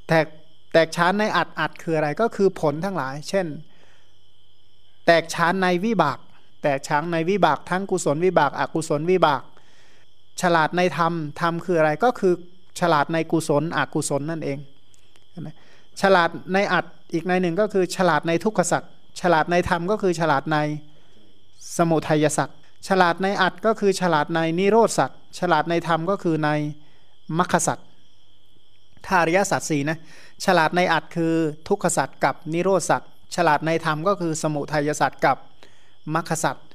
แตกแตกฉานในอัดอัดคืออะไรก็คือผลทั้งหลาย เช่น แตกฉานในวิบาก แตกฉานในวิบากทั้งกุศลวิบากอกุศลวิบาก ฉลาดในธรรมธรรมคืออะไรก็คือฉลาดในกุศลอกุศลนั่นเองฉลาดในอัด อีกในหนึ่งก็คือฉลาดในทุกขสัตว์ฉลาดในธรรมก็คือฉลาดในสมุทัยสัตว์ฉลาดในอัดก็คือฉลาดในนิโรธสัตว์ฉลาดในธรรมก็คือในมรรคสัตว์ถ้าอริยสัตว์สี่นะฉลาดในอัดคือทุกขสัตว์กับนิโรธสัตว์ฉลาดในธรรมก็คือสมุทัยสัตว์กับมรรคสัตว์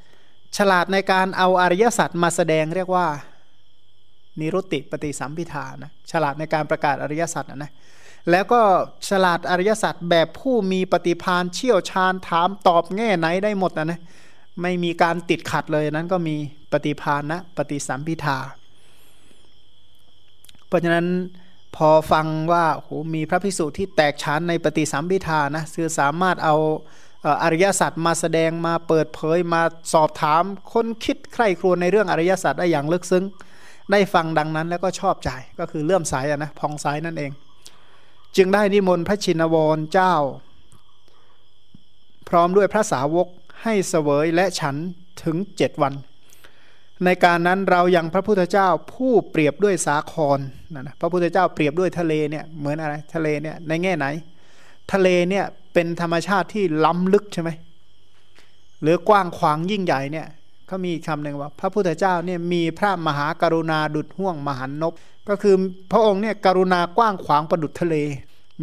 ฉลาดในการเอาอริยสัตว์มาแสดงเรียกว่านิรุตติปฏิสัมพิธานะฉลาดในการประกาศอริยสัจนะ แล้วก็ฉลาดอริยสัจแบบผู้มีปฏิพานเชี่ยวชาญถามตอบแง่ไหนได้หมดนะนะไม่มีการติดขัดเลยนั้นก็มีปฏิพานนะปฏิสัมพิธาเพราะฉะนั้นพอฟังว่าโหมีพระพิสุที่แตกฉานในปฏิสัมพิธานะคือสามารถเอาอริยสัจมาแสดงมาเปิดเผยมาสอบถามคนคิดใคร่ครวญในเรื่องอริยสัจได้อย่างลึกซึ้ง ได้ฟังดังนั้นแล้วก็ชอบใจก็คือเลื่อมสายนะพองสายนั่นเอง จึงได้นิมนต์พระชินวรเจ้า พร้อมด้วยพระสาวกให้เสวยและฉันถึงเจ็ดวัน ในการนั้นเรายัางพระพุทธเจ้าผู้เปรียบด้วยสาครนะนะพระพุทธเจ้าเปรียบด้วยทะเลเนี่ยเหมือนอะไรทะเลเนี่ยในแง่ไหน ทะเลเนี่ยเป็นธรรมชาติที่ล้ำลึกใช่ไหมหรือกว้างขวางยิ่งใหญ่เนี่ยเขามีคำหนึ่งว่า พระพุทธเจ้าเนี่ยมีพระมหากรุณาดุดห่วงมหันนบ ก็คือพระองค์เนี่ยกรุณากว้างขวางประดุดทะเล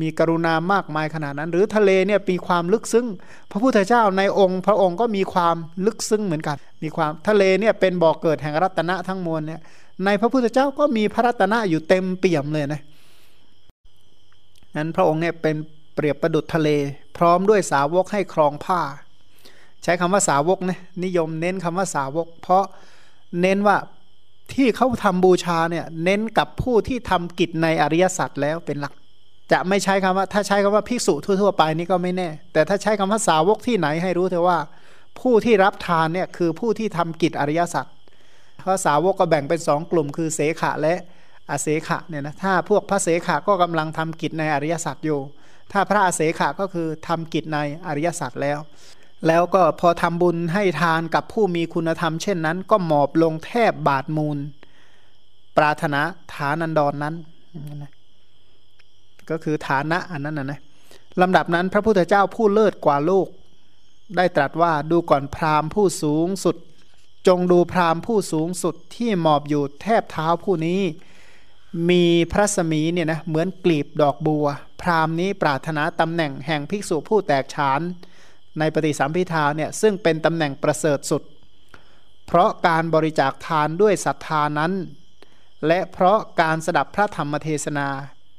มีกรุณามากมายขนาดนั้น หรือทะเลเนี่ยมีความลึกซึ้งพระพุทธเจ้าในองค์ พระองค์ก็มีความลึกซึ้งเหมือนกัน มีความทะเลเนี่ยเป็นบ่อกเกิดแห่งรัตนะทั้งมวลเนี่ยในพระพุทธเจ้าก็มีพระรัตนะอยู่เต็มเปี่ยมเลยนะนั้นพระองค์เนี่ยเป็นเปรียบประดุดทะเล พร้อมด้วยสาวกให้ครองผ้า ใช้คำว่าสาวกนะนิยมเน้นคำว่าสาวก เพราะเน้นว่า ที่เขาทำบูชาเนี่ยเน้นกับผู้ที่ทำกิจในอริยสัจแล้วเป็นหลัก จะไม่ใช้คำว่า ถ้าใช้คำว่าภิกษุทั่วๆไปนี่ก็ไม่แน่ แต่ถ้าใช้คำว่าสาวกที่ไหนให้รู้เถอะว่า ผู้ที่รับทานเนี่ยคือผู้ที่ทำกิจอริยสัจเพราะสาวกก็แบ่งเป็นสองกลุ่ม คือเสขะและอาเสขะเนี่ยนะถ้าพวกพระเสขะก็กำลังทำกิจในอริยสัจอยู่ ถ้าพระอาเสขะก็คือทำกิจในอริยสัจแล้ว แล้วก็พอทำบุญให้ทานกับผู้มีคุณธรรมเช่นนั้น ก็หมอบลงแทบบาทมูล ปรารถนาฐานันดรนนั้น ก็คือฐานะอันนั้นนะนะลำดับนั้นพระพุทธเจ้าผู้เลิศกว่าโลก ได้ตรัสว่าดูก่อนพราหมณ์ผู้สูงสุด จงดูพราหมณ์ผู้สูงสุดที่หมอบอยู่แทบเท้าผู้นี้ มีพระสมีเนี่ยนะเหมือนกลีบดอกบัว พราหมณ์นี้ปรารถนาตำแหน่งแห่งภิกษุผู้แตกฉาน ในปฏิสัมพิทาเนี่ยซึ่งเป็นตำแหน่งประเสริฐสุด เพราะการบริจาคทานด้วยศรัทธานั้น และเพราะการสดับพระธรรมเทศนา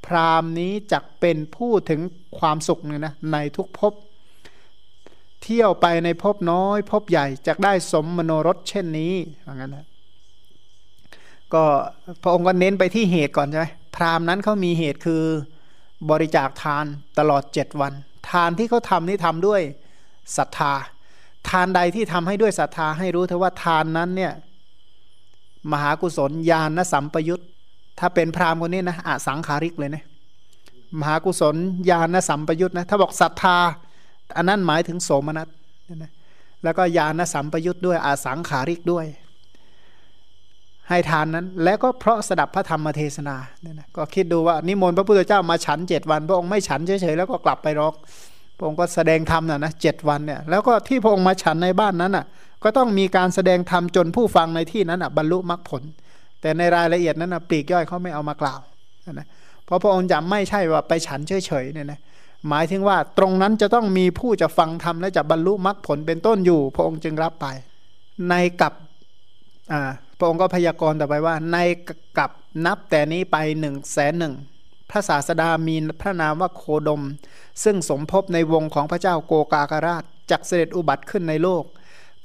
พราหมณ์นี้จักเป็นผู้ถึงความสุขเนี่ยนะในทุกภพเที่ยวไปในภพน้อยภพใหญ่จะได้สมมโนรสเช่นนี้ว่างั้นนะก็พระองค์ก็เน้นไปที่เหตุก่อนใช่ไหมพราหมณ์นั้นเขามีเหตุคือบริจาคทานตลอดเจ็ดวัน ทานที่เขาทำนี่ทำด้วย ศรัทธา ทานใดที่ทำให้ด้วยศรัทธาให้รู้เถอะว่าทานนั้นเนี่ยมหากุศลญาณสัมปยุตถ้าเป็นพราหมณ์คนนี้นะอาสังขาริกเลยนะมหากุศลญาณสัมปยุตนะถ้าบอกศรัทธา อันนั้นหมายถึงโสมนัสนะแล้วก็ญาณสัมปยุตด้วยอาสังขาริกด้วย ให้ทานนั้น และก็เพราะสดับพระธรรมเทศนาเนี่ยนะก็คิดดูว่านิมนต์พระพุทธเจ้ามาฉันเจ็ดวัน พระองค์ไม่ฉันเฉยๆแล้วก็กลับไปรอก พระองค์ก็แสดงธรรมนะนะเจ็ดวันเนี่ยแล้วก็ที่พระองค์มาฉันในบ้านนั้นอะก็ต้องมีการแสดงธรรมจนผู้ฟังในที่นั้นอะบรรลุมรรคผล แต่ในรายละเอียดนั้นอะปลีกย่อยเขาไม่เอามากล่าวนะเพราะพระองค์จะไม่ใช่ว่าไปฉันเฉยๆเนี่ยนะหมายถึงว่าตรงนั้นจะต้องมีผู้จะฟังธรรมและจะบรรลุมรรคผลเป็นต้นอยู่ พระองค์จึงรับไป ในกับอ่าพระองค์ก็พยากรณ์ต่อไปว่า ในกับนับแต่นี้ไปหนึ่งแสนหนึ่ง พระศาสดามีพระนามว่าโคดม ซึ่งสมภพในวงของพระเจ้าโกกาการาชจักเสด็จอุบัติขึ้นในโลก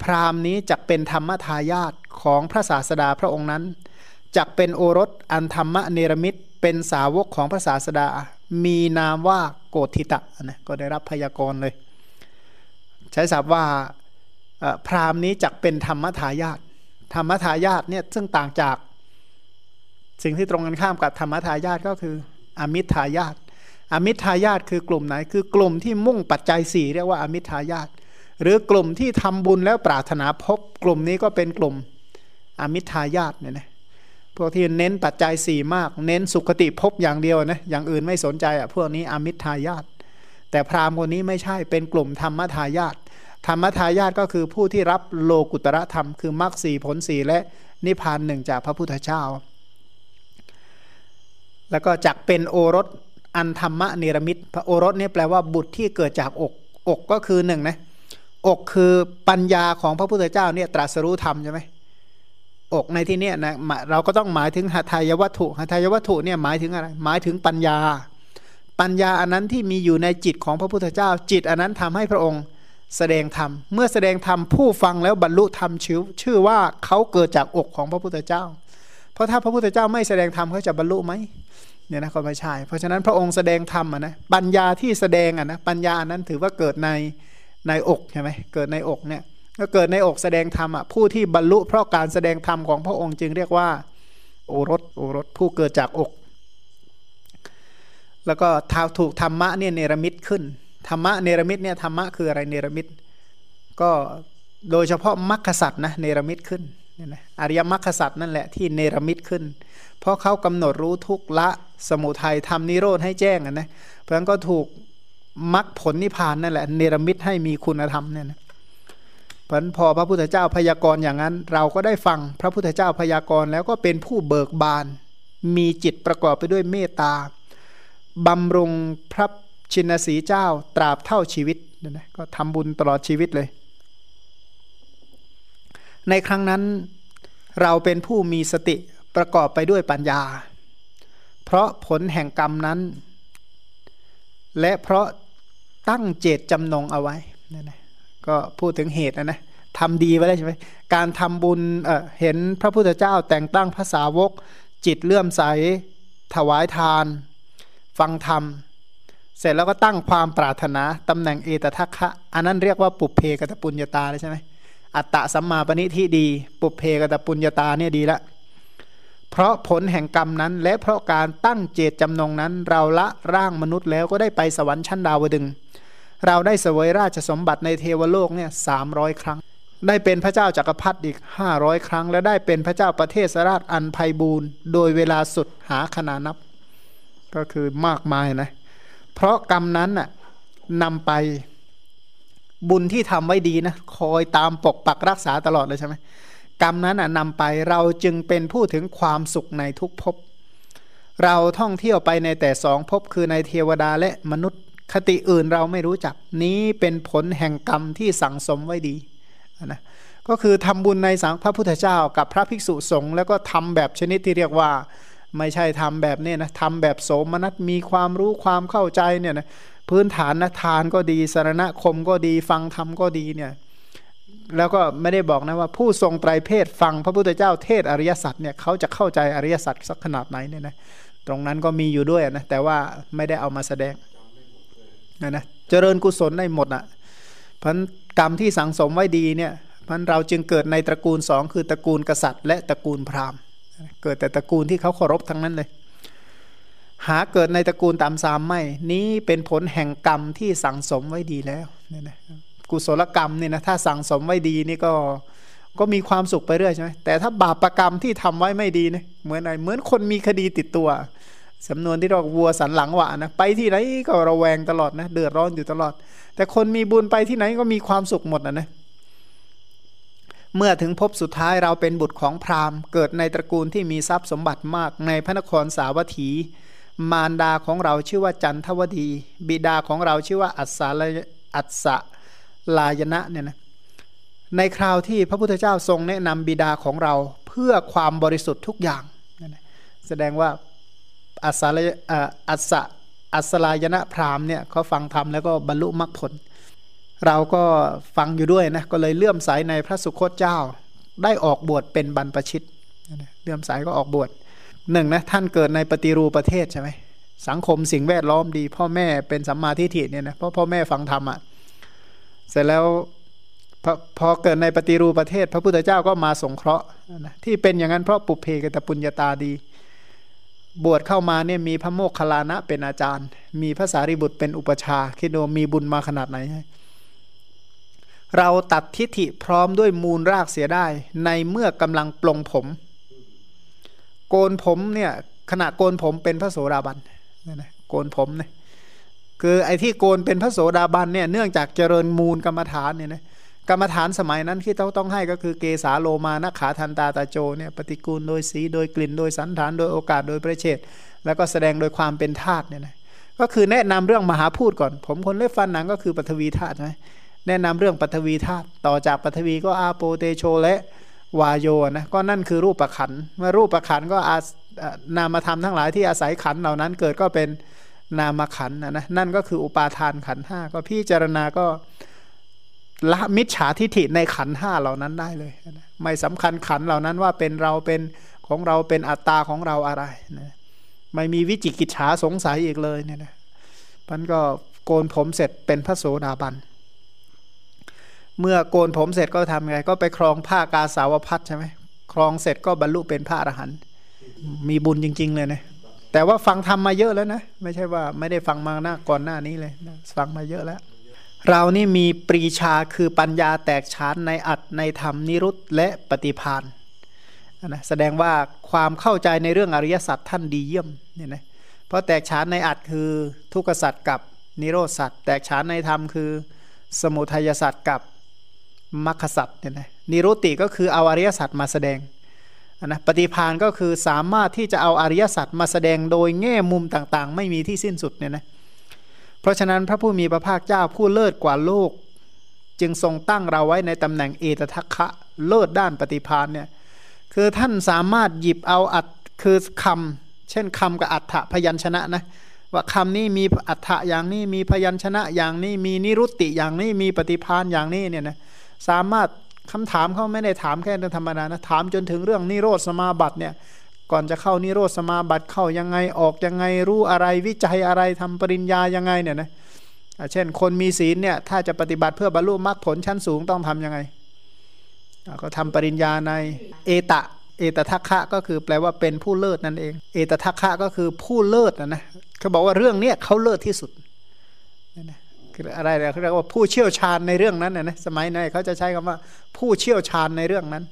พราหมณ์นี้จักเป็นธรรมทายาทของพระศาสดาพระองค์นั้นจักเป็นโอรสอันธรรมเนรมิตเป็นสาวกของพระศาสดา มีนามว่าโกธิตะนะก็ได้รับพยากรณ์เลย ใช้ศัพท์ว่าพราหมณ์นี้จักเป็นธรรมทายาทธรรมทายาทเนี่ยซึ่งต่างจาก สิ่งที่ตรงกันข้ามกับธรรมทายาทก็คือ อมิทายาทอมิทายาทคือกลุ่มไหน คือกลุ่มที่มุ่งปัจจัยสี่เรียกว่าอมิทายาทหรือกลุ่มที่ทำบุญแล้วปรารถนาพบ กลุ่มนี้ก็เป็นกลุ่มอมิทายาทเนี่ยนะพวกที่เน้นปัจจัยสี่มาก เน้นสุขติพบอย่างเดียวนะอย่างอื่นไม่สนใจอะพวกนี้อมิทายาทแต่พราหมณ์คนนี้ไม่ใช่เป็นกลุ่มธรรมทายาทธรรมทายาทก็คือผู้ที่รับโลกุตระธรรม คือมรรคสี่ผลสีและนิพพานหนึ่งจากพระพุทธเจ้า แล้วก็จักเป็นโอรสอันธรรมะเนรมิตพระโอรสนี่แปลว่าบุตรที่เกิดจากอกอกก็คือหนึ่งนะอกคือปัญญาของพระพุทธเจ้าเนี่ยตรัสรู้ธรรมใช่ไหมอกในที่นี้นะเราก็ต้องหมายถึงหทายวัตถุหทายวัตถุเนี่ยหมายถึงอะไรหมายถึงปัญญา ปัญญาอันนั้นที่มีอยู่ในจิตของพระพุทธเจ้า จิตอันนั้นทำให้พระองค์แสดงธรรมเมื่อแสดงธรรมผู้ฟังแล้วบรรลุธรรมชื่อชื่อว่าเขาเกิดจากอกของพระพุทธเจ้า เพราะถ้าพระพุทธเจ้าไม่แสดงธรรมเขาจะบรรลุไหม เนี่ยนะก็ไม่ใช่ เพราะฉะนั้นพระองค์แสดงธรรมอะนะปัญญาที่แสดงอะนะปัญญานั้นถือว่าเกิดในในอกใช่ไหมเกิดในอกเนี่ยก็เกิดในอกแสดงธรรมอะผู้ที่บรรลุเพราะการแสดงธรรมของพระองค์จึงเรียกว่า โอรสโอรสผู้เกิดจากอก แล้วก็ท้าถูกธรรมะเนี่ยเนรมิตขึ้นธรรมะเนรมิตเนี่ยธรรมะคืออะไรเนรมิต ก็โดยเฉพาะมรรคสัตว์นะเนรมิตขึ้นเนี่ยนะอริยมรรคสัตว์นั่นแหละที่เนรมิตขึ้น เพราะเขากำหนดรู้ทุกละสมุทัยทำนิโรธให้แจ้งนะเพราะฉะนั้นก็ถูกมรรคผลนิพพานนั่นแหละเนรมิตให้มีคุณธรรมเนี่ยนะเพราะพอพระพุทธเจ้าพยากรณ์อย่างนั้น เราก็ได้ฟังพระพุทธเจ้าพยากรณ์แล้วก็เป็นผู้เบิกบาน มีจิตประกอบไปด้วยเมตตาบำรุงพระชินสีเจ้าตราบเท่าชีวิตนะก็ทำบุญตลอดชีวิตเลย ในครั้งนั้นเราเป็นผู้มีสติ ประกอบไปด้วยปัญญา เพราะผลแห่งกรรมนั้น และเพราะตั้งเจตจำนงเอาไว้นะนะก็พูดถึงเหตุนะนะทำดีไว้แล้วใช่ไหมการทำบุญเเห็นพระพุทธเจ้าแต่งตั้งภาษาวก จิตเลื่อมใส ถวายทาน ฟังธรรม เสร็จแล้วก็ตั้งความปรารถนาตำแหน่งเอตทัคคะ อันนั้นเรียกว่าปุเพกตปุญญาตาเลยใช่ไหมอัตตะสัมมาปณิทิดี ปุเพกตปุญญาตาเนี่ยดีละ เพราะผลแห่งกรรมนั้น และเพราะการตั้งเจตจำนงนั้น เราละร่างมนุษย์แล้วก็ได้ไปสวรรค์ชั้นดาวดึง เราได้เสวยราชสมบัติในเทวโลกเนี่ยสามร้อยครั้ง ได้เป็นพระเจ้าจากักรพรรดิอีกห้าร้อยครั้ง และได้เป็นพระเจ้าประเทศสราชอันไพบูรณ์โดยเวลาสุดหาขนานับ ก็คือมากมายนะเพราะกรรมนั้นน่ะนำไปบุญที่ทำไว้ดีนะคอยตามปกปักรักษาตลอดเลยใช่ไหม กรรมนั้นนำไปเราจึงเป็นผู้ถึงความสุขในทุกภพเราท่องเที่ยวไปในแต่สองภพคือในเทวดาและมนุษย์ คติอื่นเราไม่รู้จัก นี้เป็นผลแห่งกรรมที่สั่งสมไว้ดีนะก็คือทำบุญในสังพระพุทธเจ้ากับพระภิกษุสงฆ์แล้วก็ทำแบบชนิดที่เรียกว่า ไม่ใช่ทำแบบนี้นะทำแบบโสมนัสมีความรู้ความเข้าใจเนี่ยนะพื้นฐานนะทานก็ดีสารณคมก็ดีฟังธรรมก็ดีเนี่ย แล้วก็ไม่ได้บอกนะว่าผู้ทรงไตรเพศฟังพระพุทธเจ้าเทศอริยสัจเนี่ยเขาจะเข้าใจอริยสัจสักขนาดไหนเนี่ยนะตรงนั้นก็มีอยู่ด้วยนะแต่ว่าไม่ได้เอามาแสดงนะนะเจริญกุศลได้หมดอะพันกรรมที่สังสมไว้ดีเนี่ยพันเราจึงเกิดในตระกูลสองคือตระกูลกษัตริย์ และตระกูลพราหมณ์ เกิดแต่ตระกูลที่เขาเคารพทั้งนั้นเลย หาเกิดในตระกูลตามสามไม่ นี้เป็นผลแห่งกรรมที่สังสมไว้ดีแล้วเนี่ยนะ กุศลกรรมเนี่ยนะถ้าสั่งสมไว้ดีนี่ก็ก็มีความสุขไปเรื่อยใช่ไหมแต่ถ้าบาปประกรรมที่ทำไว้ไม่ดีเนี่ยเหมือนอะไรเหมือนคนมีคดีติดตัวสำนวนที่เราวัวสันหลังหวานะไปที่ไหนก็ระแวงตลอดนะเดือดร้อนอยู่ตลอด แต่คนมีบุญไปที่ไหนก็มีความสุขหมดนะนะเมื่อถึงพบสุดท้ายเราเป็นบุตรของพราหมณ์ เกิดในตระกูลที่มีทรัพย์สมบัติมากในพระนครสาวัตถี มารดาของเราชื่อว่าจันทวดี บิดาของเราชื่อว่าอัศาลอัศ ลายนะเนี่ยนะในคราวที่พระพุทธเจ้าทรงแนะนำบิดาของเราเพื่อความบริสุทธิ์ทุกอย่าง แสดงว่าอัศลอัศอัศลายนะพราหมณ์เนี่ยเขาฟังธรรมแล้วก็บรรลุมรรคผล เราก็ฟังอยู่ด้วยนะก็เลยเลื่อมใสในพระสุคตเจ้า ได้ออกบวชเป็นบรรพชิตเลื่อมใสก็ออกบวชหนึ่งนะท่านเกิดในปฏิรูประเทศใช่ไหมสังคมสิ่งแวดล้อมดี พ่อแม่เป็นสัมมาทิฏฐิเนี่ยนะเพราะพ่อแม่ฟังธรรมอะ่ะ เสร็จแล้วพอพอเกิดในปฏิรูปประเทศ พระพุทธเจ้าก็มาสงเคราะห์นะที่เป็นอย่างนั้นเพราะปุเพกตปุญญาตาดี บวชเข้ามาเนี่ยมีพระโมคคัลลานะเป็นอาจารย์ มีพระสารีบุตรเป็นอุปชาคิดดูมีบุญมาขนาดไหน เราตัดทิฏฐิพร้อมด้วยมูลรากเสียได้ ในเมื่อกำลังปลงผม โกนผมเนี่ยขณะโกนผมเป็นพระโสดาบันนะโกนผมเนี่ย คือไอ้ที่โกนเป็นพระโสดาบันเนี่ยเนื่องจากเจริญมูลกรรมฐานเนี่ยนะกรรมฐานสมัยนั้นที่ต้องต้องให้ก็คือเกสาโลมานะขาทันตาตาโจเนี่ยปฏิกูลโดยสีโดยกลิ่นโดยสันฐานโดยโอกาสโดยประเชษแล้วก็แสดงโดยความเป็นธาตุเนี่ยนะก็คือแนะนำเรื่องมหาพูดก่อน ผมคนเล็บฟันหนังก็คือปฐวีธาตุใช่ไหมแนะนำเรื่องปฐวีธาตุต่อจากปฐวีก็อาโปเตโชและวาโยนะก็นั่นคือรูปประขันเมื่อรูปประขันก็อานามธรรมทั้งหลายที่อาศัยขันเหล่านั้นเกิดก็เป็น นามขันนะนะนั่นก็คืออุปาทานขันห้าก็พิจารณาก็ละมิจฉาทิฐิในขันห้าเหล่านั้นได้เลยนะไม่สำคัญขันเหล่านั้นว่าเป็นเราเป็นของเราเป็นอัตตาของเราอะไรนะไม่มีวิจิกิจฉาสงสัยอีกเลยเนี่ยนะมันก็โกนผมเสร็จเป็นพระโสดาบัน เมื่อโกนผมเสร็จก็ทำไง ก็ไปครองผ้ากาสาวพัดใช่ไหมครองเสร็จก็บรรลุเป็นพระอรหันต์มีบุญจริง ๆ เลยนะ แต่ว่าฟังทำมาเยอะแล้วนะ ไม่ใช่ว่าไม่ได้ฟังมาหน้าก่อนหน้านี้เลยฟังมาเยอะแล้ว เรานี่มีปรีชาคือปัญญาแตกฉานในอัดในธรรมนิรุตและปฏิพานนะแสดงว่าความเข้าใจในเรื่องอริยสัจท่านดีเยี่ยมเนี่ยนะเพราะแตกฉานในอัดคือทุกขสัจกับนิโรธสัจแตกฉานในธรรมคือ สมุทัยสัจกับมรรคสัจเนี่ยนะนิรุติก็คือเอาอริยสัจมาแสดง นะปฏิพานก็คือสามารถที่จะเอาอริยสัจมาแสดงโดยแง่มุมต่างๆ ไม่มีที่สิ้นสุดเนี่ยนะเพราะฉะนั้นพระผู้มีพระภาคเจ้าผู้เลิศกว่าโลก จึงทรงตั้งเราไว้ในตำแหน่งเอตทัคคะเลิศด้านปฏิพานเนี่ยคือท่านสามารถหยิบเอาอัดคือคำเช่นคำกับอัฏฐพยัญชนะนะว่าคำนี้มีอัฏฐะอย่างนี้มีพยัญชนะอย่างนี้มีนิรุตติอย่างนี้มีปฏิพานอย่างนี้เนี่ยนะสามารถ คำถามเขาไม่ได้ถามแค่เรื่องธรรมดานะถามจนถึงเรื่องนิโรธสมาบัติเนี่ยก่อนจะเข้านิโรธสมาบัติเข้ายังไงออกยังไงรู้อะไรวิจัยอะไรทำปริญญายังไงเนี่ยนะเช่นคนมีศีลเนี่ยถ้าจะปฏิบัติเพื่อบรรลุมรรคผลชั้นสูงต้องทํำยังไงก็ทำปริญญาในเอตะเอตทัคคะก็คือแปลว่าเป็นผู้เลิศนั่นเอง เอตทัคคะก็คือผู้เลิศนะนะเขาบอกว่าเรื่องเนี้ยเขาเลิศที่สุด อะไรเขาเรียกว่าผู้เชี่ยวชาญในเรื่องนั้นนะนะสมัยนั้นเขาจะใช้คำว่าผู้เชี่ยวชาญในเรื่องนั้น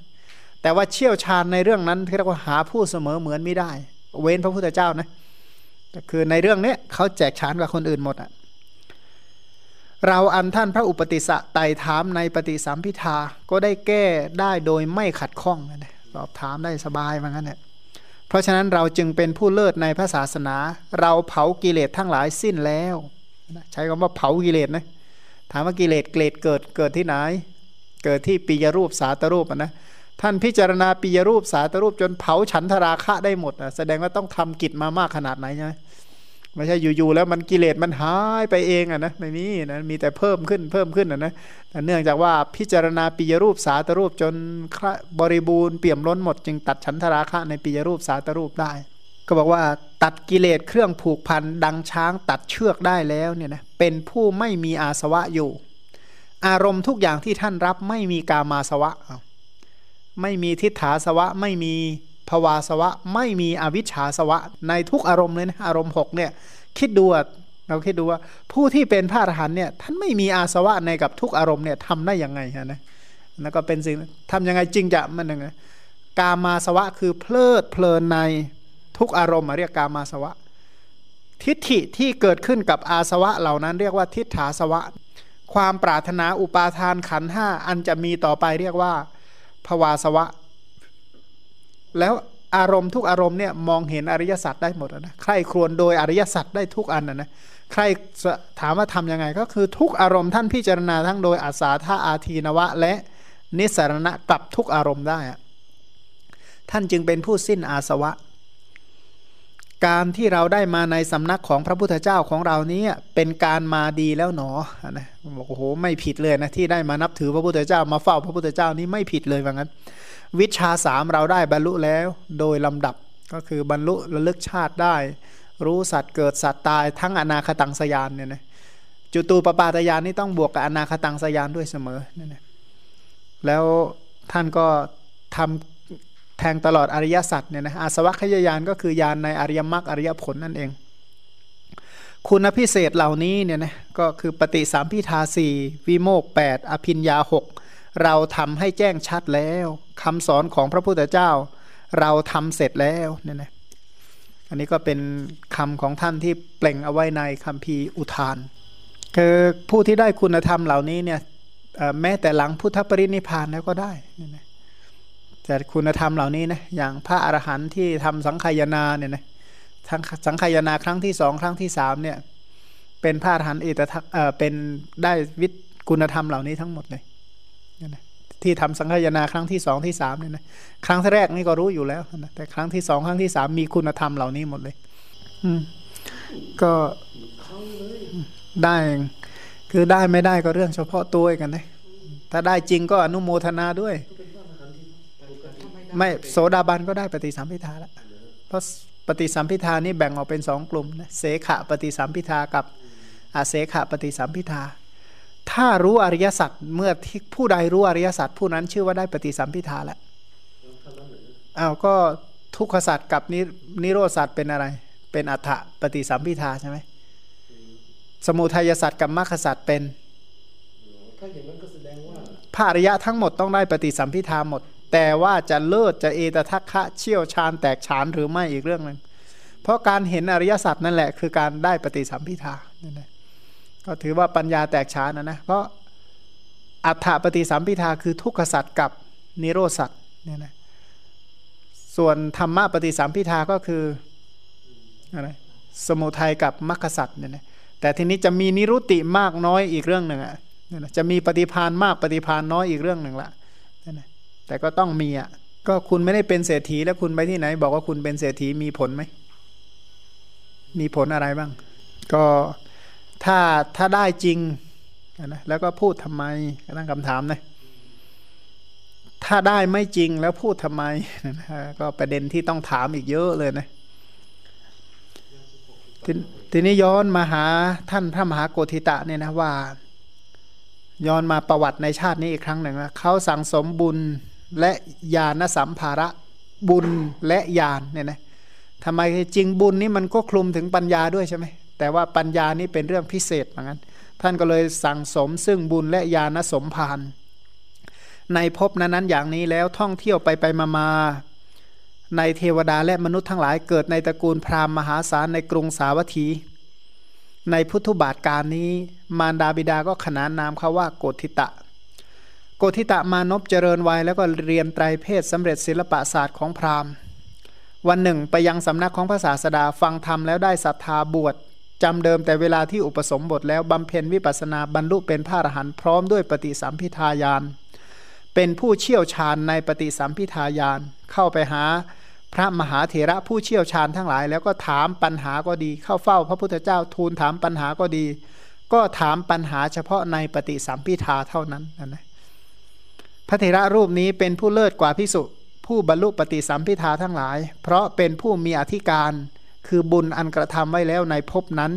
แต่ว่าเชี่ยวชาญในเรื่องนั้นเรียกว่าหาผู้เสมอเหมือนไม่ได้ เว้นพระพุทธเจ้านะคือในเรื่องนี้เขาแจกฉานกับคนอื่นหมดอะเราอันท่านพระอุปติสะไต่ถามในปฏิสัมพิทาก็ได้แก้ได้โดยไม่ขัดข้องนะสอบถามได้สบายเหมือนกันเนี่ยเพราะฉะนั้นเราจึงเป็นผู้เลิศในพระศาสนา เราเผากิเลสทั้งหลายสิ้นแล้ว ใช้คำว่าเผากิเลสนะถามว่ากิเลสเกรดเกิดเกิดที่ไหน เกิดที่ปิยรูปสาตรูปนะท่านพิจารณาปิยรูปสาตรูปจนเผาฉันทราคะได้หมดแสดงว่าต้องทำกิจมามากขนาดไหนใช่ไหมไม่ใช่อยู่ๆแล้วมันกิเลสมันหายไปเองอะนะไม่มีนะมีแต่เพิ่มขึ้นเพิ่มขึ้นอะนะแต่เนื่องจากว่าพิจารณาปิยรูปสาตรูปจนบริบูรณ์เปี่ยมล้นหมด จึงตัดฉันทราคะในปิยรูปสาตรูปได้ ก็บอกว่าตัดกิเลสเครื่องผูกพันดังช้างตัดเชือกได้แล้วเนี่ยนะเป็นผู้ไม่มีอาสวะอยู่ อารมณ์ทุกอย่างที่ท่านรับไม่มีกามาสวะ ไม่มีทิฏฐาสวะ ไม่มีภวาสวะ ไม่มีอวิชชาสวะ ในทุกอารมณ์เลยนะอารมณ์หกเนี่ยคิดดูเราคิดดูว่าผู้ที่เป็นพระอรหันต์เนี่ยท่านไม่มีอาสวะในกับทุกอารมณ์เนี่ยทำได้ยังไงฮะนะแล้วก็เป็นสิ่งทำยังไงจริงจะมันยังไงกามาสวะคือเพลิดเพลินใน ทุกอารมณ์เรียกกามาสวะ ทิฏฐิที่เกิดขึ้นกับอาสวะเหล่านั้นเรียกว่าทิฏฐาสวะ ความปรารถนาอุปาทานขันห้าอันจะมีต่อไปเรียกว่าภวาสวะ แล้วอารมณ์ทุกอารมณ์เนี่ยมองเห็นอริยสัจได้หมดนะใครครวญโดยอริยสัจได้ทุกอันนะนะใครถามว่าทํำยังไงก็คือทุกอารมณ์ท่านพิจารณาทั้งโดยอาสาธาอาทีนวะ และนิสรณะกับทุกอารมณ์ได้ ท่านจึงเป็นผู้สิ้นอาสวะ การที่เราได้มาในสำนักของพระพุทธเจ้าของเรานี้เป็นการมาดีแล้วหนอนะบอกโอ้โหไม่ผิดเลยนะที่ได้มานับถือพระพุทธเจ้ามาเฝ้าพระพุทธเจ้านี้ไม่ผิดเลยว่างั้น วิชาสามเราได้บรรลุแล้วโดยลำดับก็คือบรรลุระลึกชาติได้ รู้สัตว์เกิดสัตว์ตายทั้งอนาคตังสยานเนี่ยนะจุตูปปาตยานนี่ต้องบวกกับอนาคตังสยานด้วยเสมอเนี่ยนะแล้วท่านก็ทำ แทงตลอดอริยสัจเนี่ยนะอาสวัคยายานก็คือยานในอริยมรรคอริยผลนั่นเอง คุณพิเศษเหล่านี้เนี่ยนะก็คือปฏิสามพิทาสี่วิโมกแปดอภินยาหกเราทำให้แจ้งชัดแล้วคำสอนของพระพุทธเจ้า เราทำเสร็จแล้วเนี่ยนะอันนี้ก็เป็นคำของท่านที่เปล่งเอาไว้ในคำพีอุทาน คือผู้ที่ได้คุณธรรมเหล่านี้เนี่ยแม้แต่หลังพุทธปรินิพานแล้วก็ได้นะ แต่คุณธรรมเหล่านี้นะอย่างพระอรหันต์ที่ทำสังขยนาเนี่ยนะทั้งสังขยนาครั้งที่สองครั้งที่สามเนี่ยเป็นพระอรหันต์เอตทักเอ่อเป็นได้วิทย์คุณธรรมเหล่านี้ทั้งหมดเลยที่ทำสังขยาครั้งที่สองที่สามเนี่ยนะครั้งแรกนี่ก็รู้อยู่แล้วนะแต่ครั้งที่สองครั้งที่สามมีคุณธรรมเหล่านี้หมดเลย อืมก็ได้คือได้ไม่ได้ก็เรื่องเฉพาะตัวกันนะถ้าได้จริงก็อนุโมทนาด้วย ไม่โสดาบันก็ได้ปฏิสัมพิทาแล้วเพราะปฏิสัมพิทานี่แบ่งออกเป็นสองกลุ่มนะเสขะปฏิสัมพิทากับอาเสขะปฏิสัมพิทา ถ้ารู้อริยสัจเมื่อที่ผู้ใดรู้อริยสัจผู้นั้นชื่อว่าได้ปฏิสัมพิทาแล้วอ้าวก็ทุกขสัจกับนินโรสัจเป็นอะไร เป็นอัฏฐปฏิสัมพิทาใช่ไหมสมุทัยสัจกับมรรคสัจเป็นพระอริยะทั้งหมดต้องได้ปฏิสัมพิทาหมด แต่ว่าจะเลิศจะเอตทัคคะเชี่ยวชาญแตกฉานหรือไม่อีกเรื่องหนึ่งเพราะการเห็นอริยสัจนั่นแหละคือการได้ปฏิสัมพิทานั่นะก็ถือว่าปัญญาแตกฉานนะนะเพราะอัฏฐปฏิสัมพิทาคือทุกขสัตว์กับนิโรสัตว์เนี่ยนะส่วนธรรมะปฏิสัมพิทาก็คืออะไรสมุทัยกับมรรคสัตว์เนี่ยนะแต่ทีนี้จะมีนิรุติมากน้อยอีกเรื่องหนึ่งอะจะมีปฏิพานมากปฏิพานน้อยอีกเรื่องหนึ่งละนะ แต่ก็ต้องมีอะก็คุณไม่ได้เป็นเศรษฐีแล้วคุณไปที่ไหน บอกว่าคุณเป็นเศรษฐีมีผลไหมมีผลอะไรบ้าง ก็ถ้าถ้าได้จริงนะแล้วก็พูดทำไมตั้งคำถามนะถ้าได้ไม่จริงแล้วพูดทำไมนะก็ประเด็นที่ต้องถามอีกเยอะเลยนะททีนี้ย้อนมาหาท่านพระมหาโกธิตะเนี่ยนะว่า ย้อนมาประวัติในชาตินี้อีกครั้งหนึ่งนะเขาสั่งสมบุญ และญาณสัมภาระบุญและญาณเนี่ยนะทำไมจริงบุญนี่มันก็คลุมถึงปัญญาด้วยใช่ไหมแต่ว่าปัญญานี่เป็นเรื่องพิเศษเหมือนกันท่านก็เลยสั่งสมซึ่งบุญและญาณสมภารในภพนั้นๆอย่างนี้แล้วท่องเที่ยวไปไปมามาในเทวดาและมนุษย์ทั้งหลายเกิดในตระกูลพราหมณ์มหาศาลในกรุงสาวัตถี ในพุทธบาทการนี้ มารดาบิดาก็ขนานนามเขาว่าโกธิตะ กธิตะมานพเจริญวัยแล้วก็เรียนไตรเพศสำเร็จศิลปศาสตร์ของพราหมณ์ วันหนึ่งไปยังสำนักของพระศาสดาฟังธรรมแล้วได้ศรัทธาบวชจำเดิมแต่เวลาที่อุปสมบทแล้วบำเพ็ญวิปัสนาบรรลุเป็นพระอรหันต์พร้อมด้วยปฏิสัมพิทายานเป็นผู้เชี่ยวชาญในปฏิสัมพิทายานเข้าไปหาพระมหาเถระผู้เชี่ยวชาญทั้งหลาย แล้วก็ถามปัญหาก็ดี เข้าเฝ้าพระพุทธเจ้าทูลถามปัญหาก็ดี ก็ถามปัญหาเฉพาะในปฏิสัมพิทาเท่านั้นนะพ ระเถระรูปนี้เป็นผู้เลิศกว่าพิสุผู้บรรลุปฏิสัมพิทาทั้งหลาย เพราะเป็นผู้มีอธิการคือบุญอันกระทำไว้แล้วในภพนั้น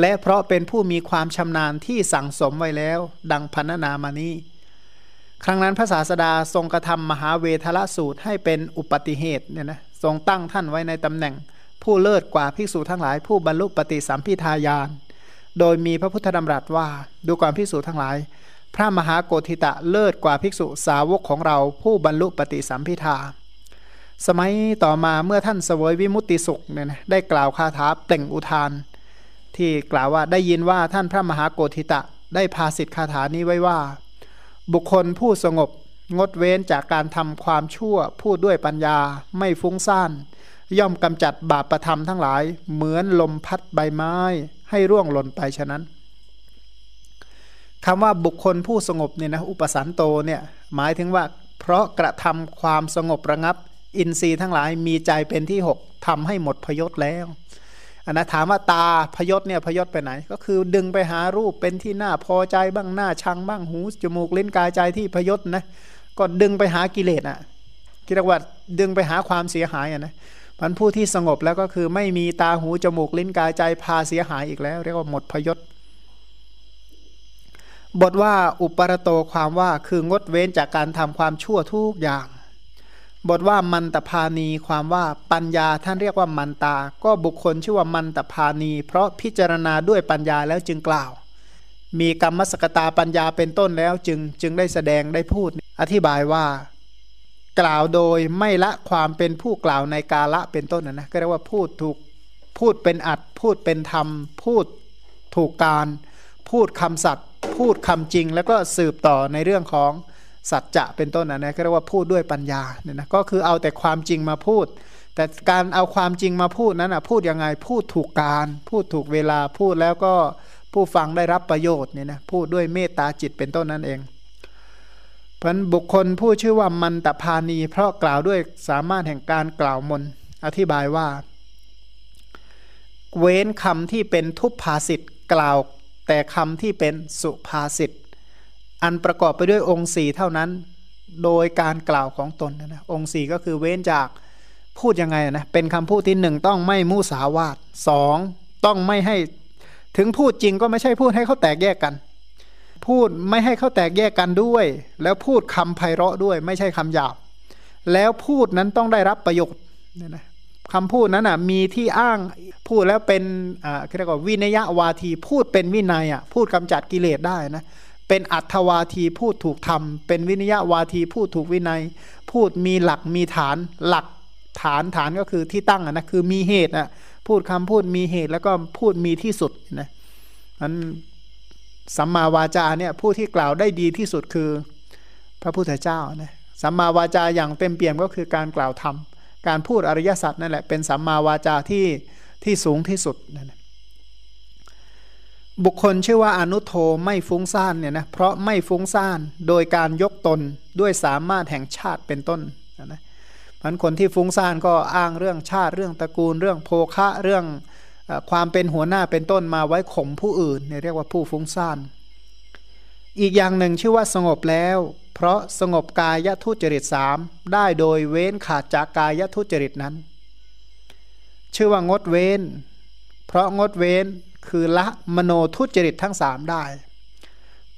และเพราะเป็นผู้มีความชำนาญที่สั่งสมไว้แล้ว ดังพันนามานี้ ครั้งนั้นพระศาสดาทรงกระทำมหาเวทละสูตรให้เป็นอุปติเหตุเนี่ยนะทรงตั้งท่านไว้ในตำแหน่ง ผู้เลิศกว่าภิกษุทั้งหลาย ผู้บรรลุปฏิสัมพิทายาน โดยมีพระพุทธดำรัสว่า ดูความภิกษุทั้งหลาย พระมหาโกธิตะเลิศกว่าภิกษุสาวกของเราผู้บรรลุปฏิสัมพิทา สมัยต่อมาเมื่อท่านเสวยวิมุตติสุขเนี่ยนะได้กล่าวคาถาเปล่งอุทาน ที่กล่าวว่าได้ยินว่าท่านพระมหาโกธิตะได้พาสิทธิคาถานี้ไว้ว่า บุคคลผู้สงบงดเว้นจากการทำความชั่วพูดด้วยปัญญาไม่ฟุ้งซ่าน ย่อมกำจัดบาปประธรรมทั้งหลาย เหมือนลมพัดใบไม้ ให้ร่วงหล่นไปฉะนั้น คำว่าบุคคลผู้สงบเนี่ยนะอุปสันโตเนี่ยหมายถึงว่า เพราะกระทำความสงบระงับ อินทรีย์ทั้งหลายมีใจเป็นที่หกทำให้หมดพยศแล้วอันนะถามว่าตาพยศเนี่ยพยศไปไหน ก็คือดึงไปหารูปเป็นที่น่าพอใจบ้างหน้าชังบ้างหูจมูกลิ้นกายใจที่พยศนะก็ดึงไปหากิเลสอะกิเลสว่าดึงไปหาความเสียหายอะนะมันผู้ที่สงบแล้วก็คือไม่มีตาหูจมูกลิ้นกายใจพาเสียหายอีกแล้ว เรียกว่าหมดพยศ บทว่าอุปรโตความว่าคืองดเว้นจากการทำความชั่วทุกอย่าง บทว่ามันตพานีความว่าปัญญาท่านเรียกว่ามันตา ก็บุคคลชื่อว่ามันตพานี เพราะพิจารณาด้วยปัญญาแล้วจึงกล่าว มีกรรมสกตาปัญญาเป็นต้นแล้วจึงจึงได้แสดงได้พูด อธิบายว่า กล่าวโดยไม่ละความเป็นผู้กล่าวในกาละเป็นต้นนะนะก็เรียกว่าพูดถูกพูดเป็นอัดพูดเป็นธรรม พูดถูกการ พูดคำสัตย์ พูดคำจริงแล้วก็สืบต่อในเรื่องของสัจจะเป็นต้นนะนะก็เรียกว่าพูดด้วยปัญญาเนี่ยนะก็คือเอาแต่ความจริงมาพูด แต่การเอาความจริงมาพูดนั้นอะพูดยังไงพูดถูกการ พูดถูกเวลาพูดแล้วก็ผู้ฟังได้รับประโยชน์เนี่ยนะพูดด้วยเมตตาจิตเป็นต้นนั่นเองเพราะบุคคลผู้ชื่อว่ามันตพานี เพราะกล่าวด้วยสามารถแห่งการกล่าวมนอธิบายว่า เว้นคำที่เป็นทุพภาษิตกล่าว แต่คำที่เป็นสุภาษิตอันประกอบไปด้วยองค์สี่เท่านั้น โดยการกล่าวของตนนะองค์สี่ก็คือเว้นจากพูดยังไงนะเป็นคำพูดที่หนึ่งต้องไม่มุสาวาทสองต้องไม่ให้ถึงพูดจริงก็ไม่ใช่พูดให้เขาแตกแยกกัน พูดไม่ให้เขาแตกแยกกันด้วย แล้วพูดคำไพเราะด้วยไม่ใช่คำหยาบ แล้วพูดนั้นต้องได้รับประโยชน์เนี่ยนะ คำพูดนั้นอะมีที่อ้างพูดแล้วเป็นอ่าเรียกว่าวินยวาทีพูดเป็นวินัยอะพูดกำจัดกิเลสได้นะเป็นอัตวาทีพูดถูกทำเป็นวินยวาทีพูดถูกวินัย พูดมีหลักมีฐานหลักฐานฐานก็คือที่ตั้งอะนะคือมีเหตุนะพูดคำพูดมีเหตุแล้วก็พูดมีที่สุดนะนั้นสัมมาวาจาเนี่ยผู้ที่กล่าวได้ดีที่สุดคือ พระพุทธเจ้านะสัมมาวาจาอย่างเต็มเปี่ยมก็คือการกล่าวธรรม การพูดอริยสัจนั่นแหละเป็นสัมมาวาจาที่ที่สูงที่สุดนั่นบุคคลชื่อว่าอนุโทไม่ฟุ้งซ่านเนี่ยนะเพราะไม่ฟุ้งซ่านโดยการยกตนด้วยสามารถแห่งชาติเป็นต้นนะมันคนที่ฟุ้งซ่านก็อ้างเรื่องชาติเรื่องตระกูล เรื่องโภคะเรื่องความเป็นหัวหน้าเป็นต้นมาไว้ข่มผู้อื่นเนี่ยเรียกว่าผู้ฟุ้งซ่าน อีกอย่างหนึ่งชื่อว่าสงบแล้ว เพราะสงบกายทุจริตสามได้โดยเว้นขาดจากกายทุจริตนั้น ชื่อว่างดเว้น เพราะงดเว้นคือละมโนทุจริตทั้งสามได้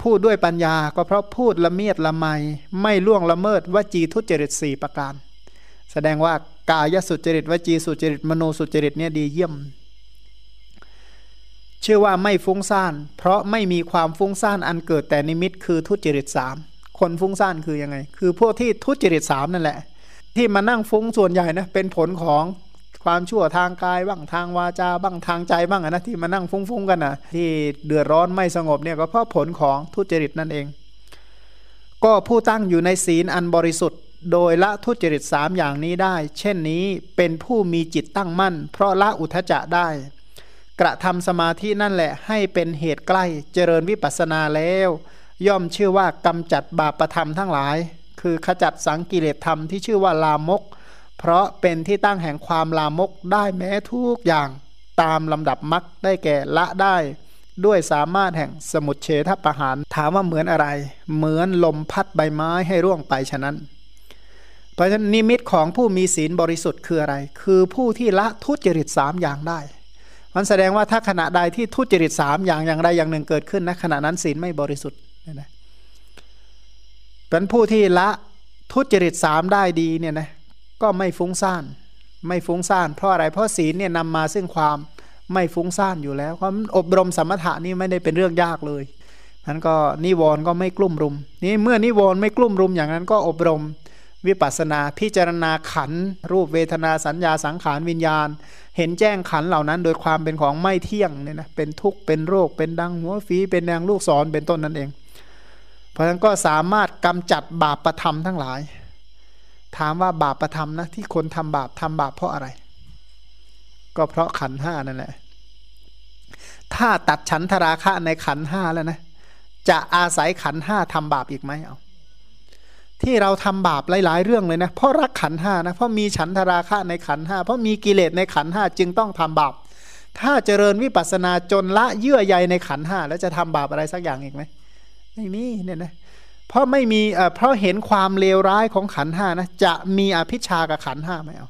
พูดด้วยปัญญาก็เพราะพูดละเมียดละไมไม่ล่วงละเมิดวจีทุจริตสี่ประการ แสดงว่ากายสุจริตวจีสุจริตมโนสุจริตเนี่ยดีเยี่ยม ชื่อว่าไม่ฟุ้งซ่าน เพราะไม่มีความฟุ้งซ่านอันเกิดแต่นิมิตคือทุจริตสามคนฟุ้งซ่านคือยังไง คือพวกที่ทุจริตสามนั่นแหละ ที่มานั่งฟุ้งส่วนใหญ่นะเป็นผลของความชั่วทางกายบ้างทางวาจาบ้างทางใจบ้างนะที่มานั่งฟุ้งๆกันนะที่เดือดร้อนไม่สงบเนี่ยก็เพราะผลของทุจริตนั่นเอง ก็ผู้ตั้งอยู่ในศีลอันบริสุทธิ์ โดยละทุจริตสามอย่างนี้ได้ เช่นนี้เป็นผู้มีจิตตั้งมั่น เพราะละอุทจจะได้ กระทำสมาธินั่นแหละให้เป็นเหตุใกล้เจริญวิปัสสนาแล้ว ย่อมชื่อว่ากำจัดบาปประธรรมทั้งหลาย คือขจัดสังกิเลสธรรมที่ชื่อว่าลามก เพราะเป็นที่ตั้งแห่งความลามกได้แม้ทุกอย่างตามลำดับมักได้แก่ละได้ ด้วยสามารถแห่งสมุดเฉทประหารถามว่าเหมือนอะไร เหมือนลมพัดใบไม้ให้ร่วงไปฉะนั้นเพราะฉะนั้นนิมิตของผู้มีศีลบริสุทธิ์คืออะไร คือผู้ที่ละทุจริตสามอย่างได้ มันแสดงว่าถ้าขณะใดที่ทุจริตสามอย่างอย่างใดอย่างหนึ่งเกิดขึ้นนะขณะนั้นศีลไม่บริสุทธิ์เนะเป็นผู้ที่ละทุจริตสามได้ดีเนี่ยนะก็ไม่ฟุ้งซ่านไม่ฟุ้งซ่านเพราะอะไรเพราะศีลเนี่ยนำมาซึ่งความไม่ฟุ้งซ่านอยู่แล้วความอบรมสมถะนี่ไม่ได้เป็นเรื่องยากเลยนั้นก็นิวรณ์ก็ไม่กลุ่มรุม นี่เมื่อนิวรณ์ไม่กลุ่มรุมอย่างนั้นก็อบรม วิปัสนาพิจารณาขัน รูปเวทนาสัญญาสังขารวิญญาณ เห็นแจ้งขันเหล่านั้น โดยความเป็นของไม่เที่ยงเนี่ยนะเป็นทุกข์เป็นโรคเป็นดังหัวฝีเป็นแดงลูกศรเป็นต้นนั่นเอง เพราะฉะนั้นก็สามารถกำจัดบาปประธรรมทั้งหลาย ถามว่าบาปประทำนะที่คนทำบาปทำบาปเพราะอะไร ก็เพราะขันห้านั่นแหละ ถ้าตัดฉันทราคะในขันห้าแล้วนะจะอาศัยขันห้าทำบาปอีกไหมเอา ที่เราทำบาปหลาย ๆ เรื่องเลยนะเพราะรักขันห้านะเพราะมีฉันทราคะในขันห้าเพราะมีกิเลสในขันห้าจึงต้องทำบาป ถ้าเจริญวิปัสสนาจนละเยื่อใยในขันห้าแล้วจะทำบาปอะไรสักอย่างอีกไหมไม่มีเนี่ยนะเพราะไม่มีเพราะเห็นความเลวร้ายของขันห้านะจะมีอภิชากับขันห้าไหมเอา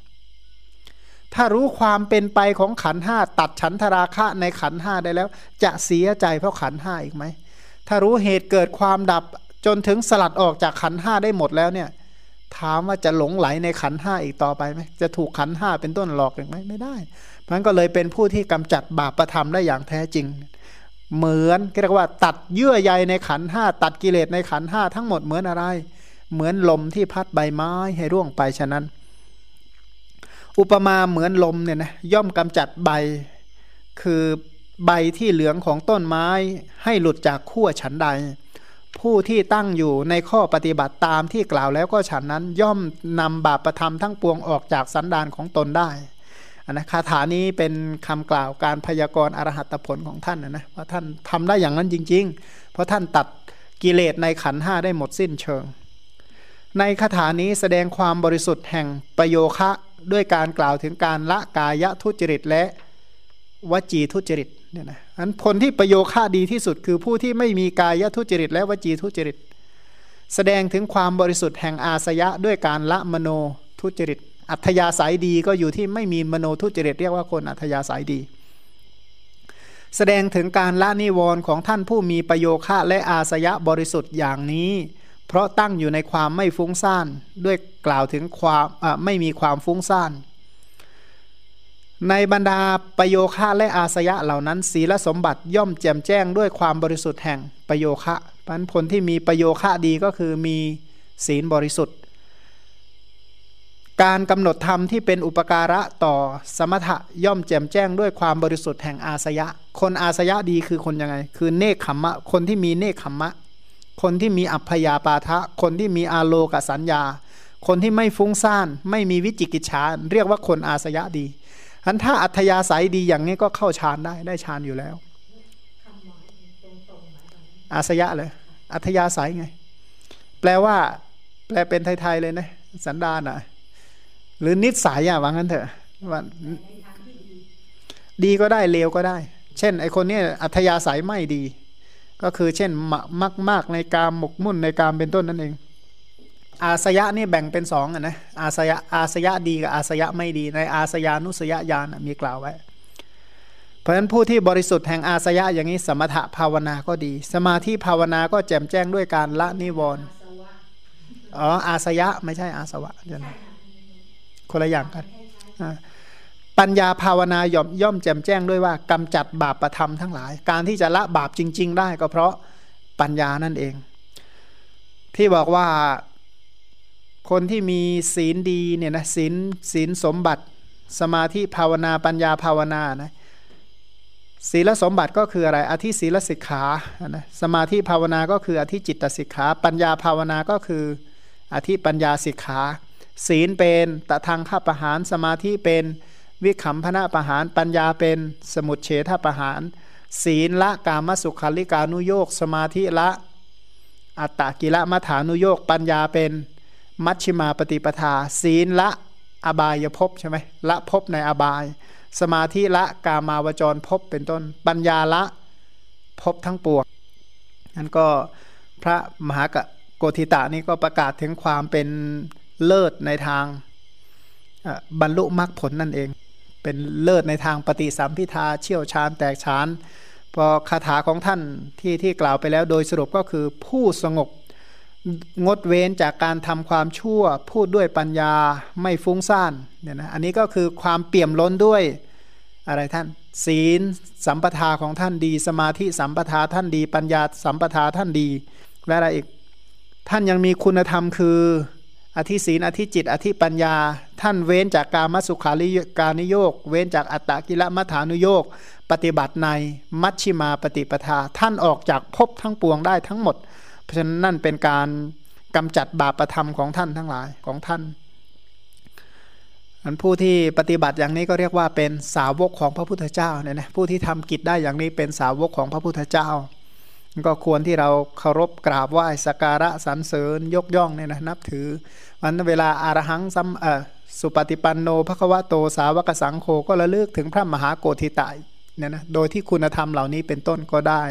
ถ้ารู้ความเป็นไปของขันห้าตัดฉันทราคะในขันห้าได้แล้ว จะเสียใจเพราะขันห้าอีกไหมถ้ารู้เหตุเกิดความดับ จนถึงสลัดออกจากขันห้าได้หมดแล้วเนี่ย ถามว่าจะหลงไหลในขันห้าอีกต่อไปไหมจะถูกขันห้าเป็นต้นหลอกอีกไหมไม่ได้มันก็เลยเป็นผู้ที่กำจัดบาปประทำได้อย่างแท้จริง เหมือนเรียกว่า ตัดเยื่อใยในขันห้าตัดกิเลสในขันห้าทั้งหมดเหมือนอะไร เหมือนลมที่พัดใบไม้ให้ร่วงไปฉะนั้น อุปมาเหมือนลมเนี่ยนะย่อมกำจัดใบ คือใบที่เหลืองของต้นไม้ให้หลุดจากขั้วฉันใด ผู้ที่ตั้งอยู่ในข้อปฏิบัติตามที่กล่าวแล้วก็ฉันนั้นย่อมนำบาปประทำทั้งปวงออกจากสันดานของตนได้นะคาถานี้เป็นคำกล่าวการพยากรณ์อรหัตผลของท่านนะนะว่าท่านทำได้อย่างนั้นจริง ๆ เพราะท่านตัดกิเลสในขันห้าได้หมดสิ้นเชิง ในคาถานี้แสดงความบริสุทธิ์แห่งประโยคะด้วยการกล่าวถึงการละกายทุจริตและ วจีทุจริตเนี่ยนะอันผลที่ประโยคะดีที่สุดคือผู้ที่ไม่มีกายทุจริต และวจีทุจริต แสดงถึงความบริสุทธิ์แห่งอาสยะด้วยการละมโนทุจริต อัธยาศัยดีก็อยู่ที่ไม่มีมโนทุจริต เรียกว่าคนอัธยาศัยดี แสดงถึงการละนิวรณ์ของท่านผู้มีประโยคะและอาสยะบริสุทธิ์อย่างนี้ เพราะตั้งอยู่ในความไม่ฟุ้งซ่านด้วยกล่าวถึงความไม่มีความฟุ้งซ่าน ในบรรดาประโยคะและอาสยะเหล่านั้น ศีลสมบัติย่อมแจ่มแจ้งด้วยความบริสุทธิ์แห่งประโยคะผลที่มีประโยคะดีก็คือมีศีลบริสุทธิ์ การกำหนดธรรมที่เป็นอุปการะต่อสมถะย่อมแจ่มแจ้งด้วยความบริสุทธิ์แห่งอาสยะ คนอาสยะดีคือคนยังไง คือเนคขมมะ คนที่มีเนคขมมะ คนที่มีอัพยาปาทะ คนที่มีอาโลกสัญญา คนที่ไม่ฟุ้งซ่าน ไม่มีวิจิกิจฉาเรียกว่าคนอาสยะดีันถ้าอัธยาศัยดีอย่างนี้ก็เข้าฌานได้ได้ฌานอยู่แล้วอาสยะเลย อัธยาศัยไง แปลว่า แปลเป็นไทยๆเลยนะ สันดานอะ หรือนิสัยอะว่างั้นเถอะว่าดีก็ได้เลวก็ได้ เช่น ไอคนนี้อัธยาศัยไม่ดี ก็คือเช่นมากมากในการหมกมุ่นในการเป็นต้นนั่นเอง อาสยะนี่แบ่งเป็นสองอะนะอาสยะอาสยะดีกับอาสยะไม่ดี ในอาสยานุสยญาณมีกล่าวไว้ เพราะฉะนั้นผู้ที่บริสุทธิ์แห่งอาสยะอย่างนี้สมถะภาวนาก็ดี สมาธิภาวนาก็แจ่มแจ้งด้วยการละนิวรณ์อ๋ออาสยะไม่ใช่อาสวะเดี๋ยวนะคนละอย่างกันปัญญาภาวนาย่อมย่อมแจ่มแจ้งด้วยว่ากำจัดบาปประธรรมทั้งหลาย การที่จะละบาปจริง ๆ ได้ก็เพราะปัญญานั่นเอง ที่บอกว่า คนที่มีศีลดีเนี่ยนะศีลศีลสมบัติ สมาธิภาวนาปัญญาภาวนานะศีลสมบัติก็คืออะไรอธิศีลสิกขานะสมาธิภาวนาก็คืออธิจิตตสิกขา ปัญญาภาวนาก็คืออธิปัญญาสิกขา ศีลเป็นตะทางข้าประหารสมาธิเป็นวิขำพนะประหารปัญญาเป็นสมุดเฉทประหาร ศีลละกามสุขาริกานุโยก สมาธิละอัตตกิละมัฐานุโยกปัญญาเป็น มัชชิมาปฏิปทา ศีลละอบายภพใช่ไหมละภพในอบาย สมาธิละกามาวจรภพเป็นต้น ปัญญาละภพทั้งปวงนั้นก็พระมหากโกธิตานี่ก็ประกาศถึงความเป็นเลิศในทางบรรลุมรรคผลนั่นเอง เป็นเลิศในทางปฏิสัมพิทาเชี่ยวชาญแตกฉานพอคาถาของท่านที่ที่กล่าวไปแล้วโดยสรุปก็คือผู้สงบ งดเว้นจากการทำความชั่วพูดด้วยปัญญาไม่ฟุ้งซ่านเนี่ยนะอันนี้ก็คือความเปี่ยมล้นด้วยอะไรท่าน ศีลสัมปทาของท่านดี สมาธิสัมปทาท่านดี ปัญญาสัมปทาท่านดี และอะไรอีก ท่านยังมีคุณธรรมคือ อธิศีลอธิจิต อธิปัญญา ท่านเว้นจากการมัสุขาริการนิโยก เว้นจากอัตตกิลมัฐานุโยก ปฏิบัติในมัชชิมาปฏิปทา ท่านออกจากภพทั้งปวงได้ทั้งหมด ราะฉะนั้นนั่นเป็นการกำจัดบาปประธรรมของท่านทั้งหลายของท่านอันผู้ที่ปฏิบัติอย่างนี้ก็เรียกว่าเป็นสาวกของพระพุทธเจ้าเนี่ยนะผู้ที่ทำกิจได้อย่างนี้เป็นสาวกของพระพุทธเจ้า ก็ควรที่เราเคารพกราบไหว้สักการะสรรเสริญยกย่องเนี่ยนะนับถือวันเวลาอารหังซัมเออสุปฏิปันโนภควะโตสาวกสังโฆก็ระลึกถึงพระมหาโกธิตายเนี่ยนะโดยที่คุณธรรมเหล่านี้เป็นต้นก็ได้